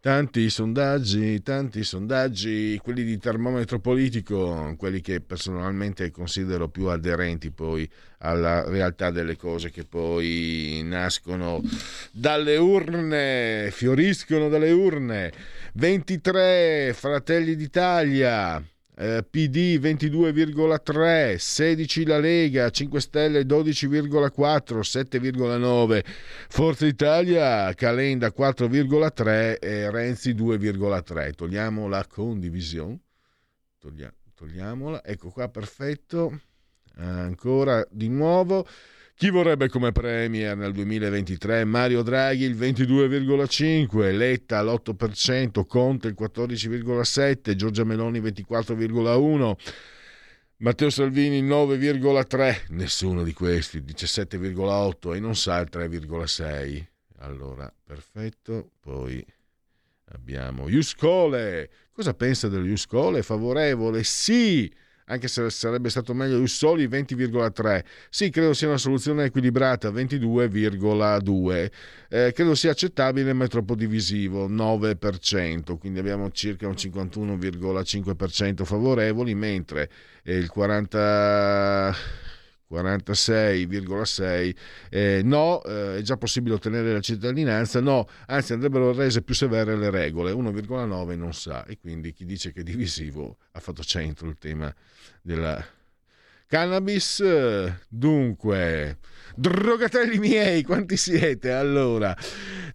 Tanti sondaggi, tanti sondaggi, quelli di termometro politico, quelli che personalmente considero più aderenti poi alla realtà delle cose che poi nascono dalle urne, fioriscono dalle urne. 23 Fratelli d'Italia, PD 22,3, 16 la Lega, 5 Stelle 12,4, 7,9, Forza Italia, Calenda 4,3 e Renzi 2,3. Togliamo la condivisione. Toglia, togliamola. Ecco qua, perfetto. Ancora di nuovo. Chi vorrebbe come Premier nel 2023? Mario Draghi il 22,5%, Letta l'8%, Conte il 14,7%, Giorgia Meloni il 24,1%. Matteo Salvini il 9,3, nessuno di questi, il 17,8 e non sa il 3,6. Allora, perfetto. Poi abbiamo Iuscole. Cosa pensa dello Iuscole? Favorevole? Sì anche se sarebbe stato meglio Ussoli 20,3. Sì, credo sia una soluzione equilibrata 22,2. Eh, credo sia accettabile ma è troppo divisivo 9%, quindi abbiamo circa un 51,5% favorevoli, mentre il 40 46,6 eh, no, eh, è già possibile ottenere la cittadinanza, no, anzi andrebbero rese più severe le regole, 1,9 non sa e quindi chi dice che è divisivo ha fatto centro il tema della cannabis. Dunque, drogatelli miei, quanti siete? Allora,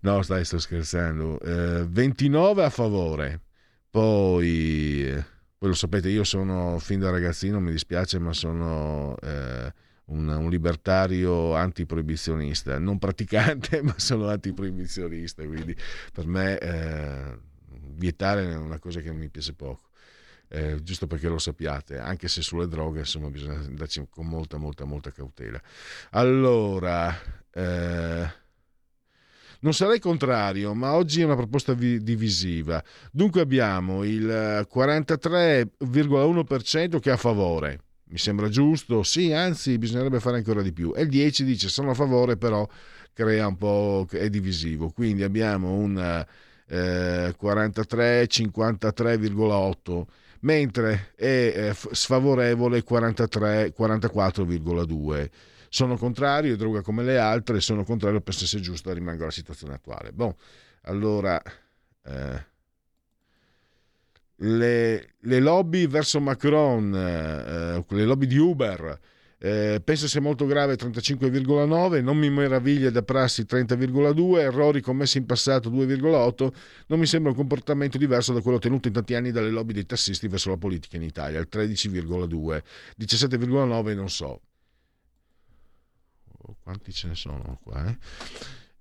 no, stai, sto scherzando, eh, 29 a favore, poi... Voi lo sapete, io sono fin da ragazzino, mi dispiace, ma sono eh, un, un, libertario antiproibizionista, non praticante, ma sono antiproibizionista, quindi per me eh, vietare è una cosa che mi piace poco. Eh, giusto perché lo sappiate, anche se sulle droghe insomma bisogna andarci con molta molta molta cautela. Allora, eh, non sarei contrario, ma oggi è una proposta vi- divisiva. Dunque abbiamo il 43,1% che è a favore, mi sembra giusto, sì, anzi bisognerebbe fare ancora di più. E il 10 dice sono a favore, però crea un po', è divisivo. Quindi abbiamo un eh, 43, 53,8, mentre è eh, sfavorevole 43, 44,2. Sono contrario, droga come le altre, sono contrario, penso sia giusto, rimango la situazione attuale. Bon, allora... Eh, le, le, lobby verso Macron, eh, le lobby di Uber, eh, penso sia molto grave 35,9, non mi meraviglia da prassi 30,2, errori commessi in passato 2,8, non mi sembra un comportamento diverso da quello tenuto in tanti anni dalle lobby dei tassisti verso la politica in Italia, il 13,2, 17,9 non so. Quanti ce ne sono qua? Eh?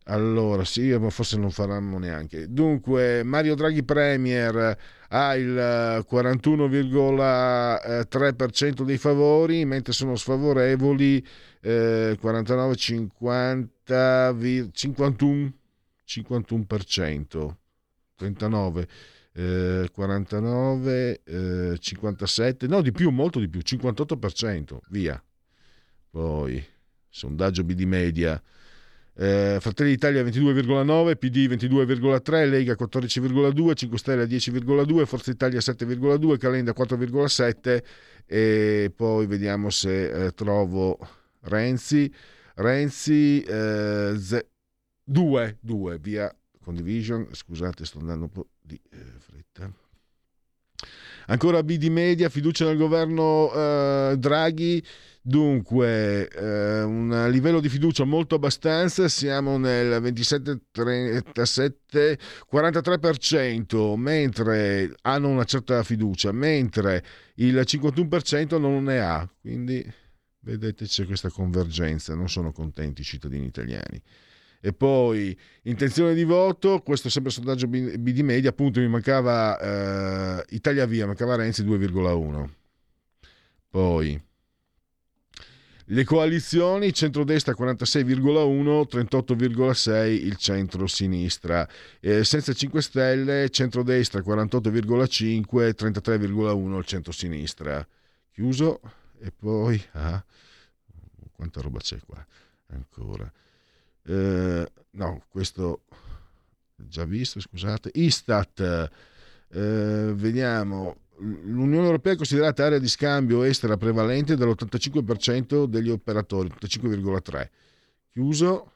Allora, sì, ma forse non faranno neanche. Dunque, Mario Draghi Premier ha il 41,3% dei favori, mentre sono sfavorevoli eh, 49, 50, 51, 51%, 39. Eh, 49, eh, 57, no di più, molto di più, 58%, via. Poi, sondaggio BD Media, eh, Fratelli d'Italia 22,9, PD 22,3, Lega 14,2, 5 Stelle 10,2, Forza Italia 7,2, Calenda 4,7 e poi vediamo se eh, trovo Renzi. Renzi eh, 2, 2 via condivision, scusate sto andando un po' di eh, fretta. Ancora BD Media, fiducia nel governo eh, Draghi Dunque, eh, un livello di fiducia molto abbastanza, siamo nel 27, 37, 43%, mentre hanno una certa fiducia, mentre il 51% non ne ha. Quindi vedete c'è questa convergenza, non sono contenti i cittadini italiani. E poi intenzione di voto, questo è sempre sondaggio BD Media, appunto mi mancava eh, Italia Via, mancava Renzi 2,1. Poi le coalizioni, centrodestra 46,1, 38,6 il centro-sinistra. Eh, senza 5 Stelle, centrodestra 48,5, 33,1 il centro-sinistra. Chiuso e poi... Ah, quanta roba c'è qua ancora? Eh, no, questo già visto, scusate. Istat, eh, vediamo l'Unione Europea è considerata area di scambio estera prevalente dall'85% degli operatori, 85,3%. Chiuso,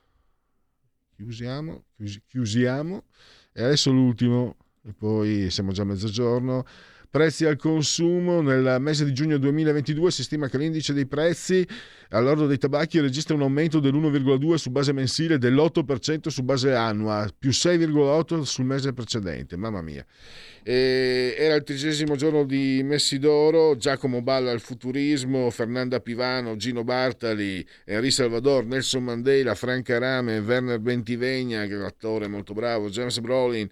chiusiamo, chiusi, chiusiamo, e adesso l'ultimo, e poi siamo già a mezzogiorno. Prezzi al consumo nel mese di giugno 2022 si stima che l'indice dei prezzi all'ordo dei tabacchi registra un aumento dell'1,2 su base mensile e dell'8% su base annua, più 6,8 sul mese precedente. Mamma mia. E era il tredicesimo giorno di Messidoro, Giacomo Balla al futurismo, Fernanda Pivano, Gino Bartali, Henri Salvador, Nelson Mandela, Franca Rame, Werner Bentivegna, che è un attore molto bravo, James Brolin,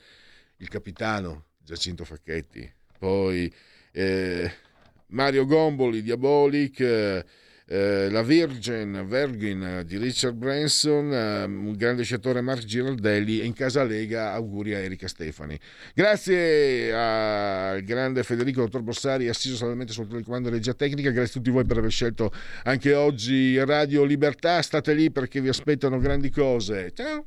il capitano Giacinto Facchetti poi eh, Mario Gomboli, Diabolic, eh, eh, La Virgin, Virgin di Richard Branson, eh, un grande sciatore Mark Giraldelli e in casa Lega auguri a Erika Stefani. Grazie al grande Federico Dottor Bossari, assiso salamente sotto il comando di regia tecnica, grazie a tutti voi per aver scelto anche oggi Radio Libertà, state lì perché vi aspettano grandi cose. Ciao!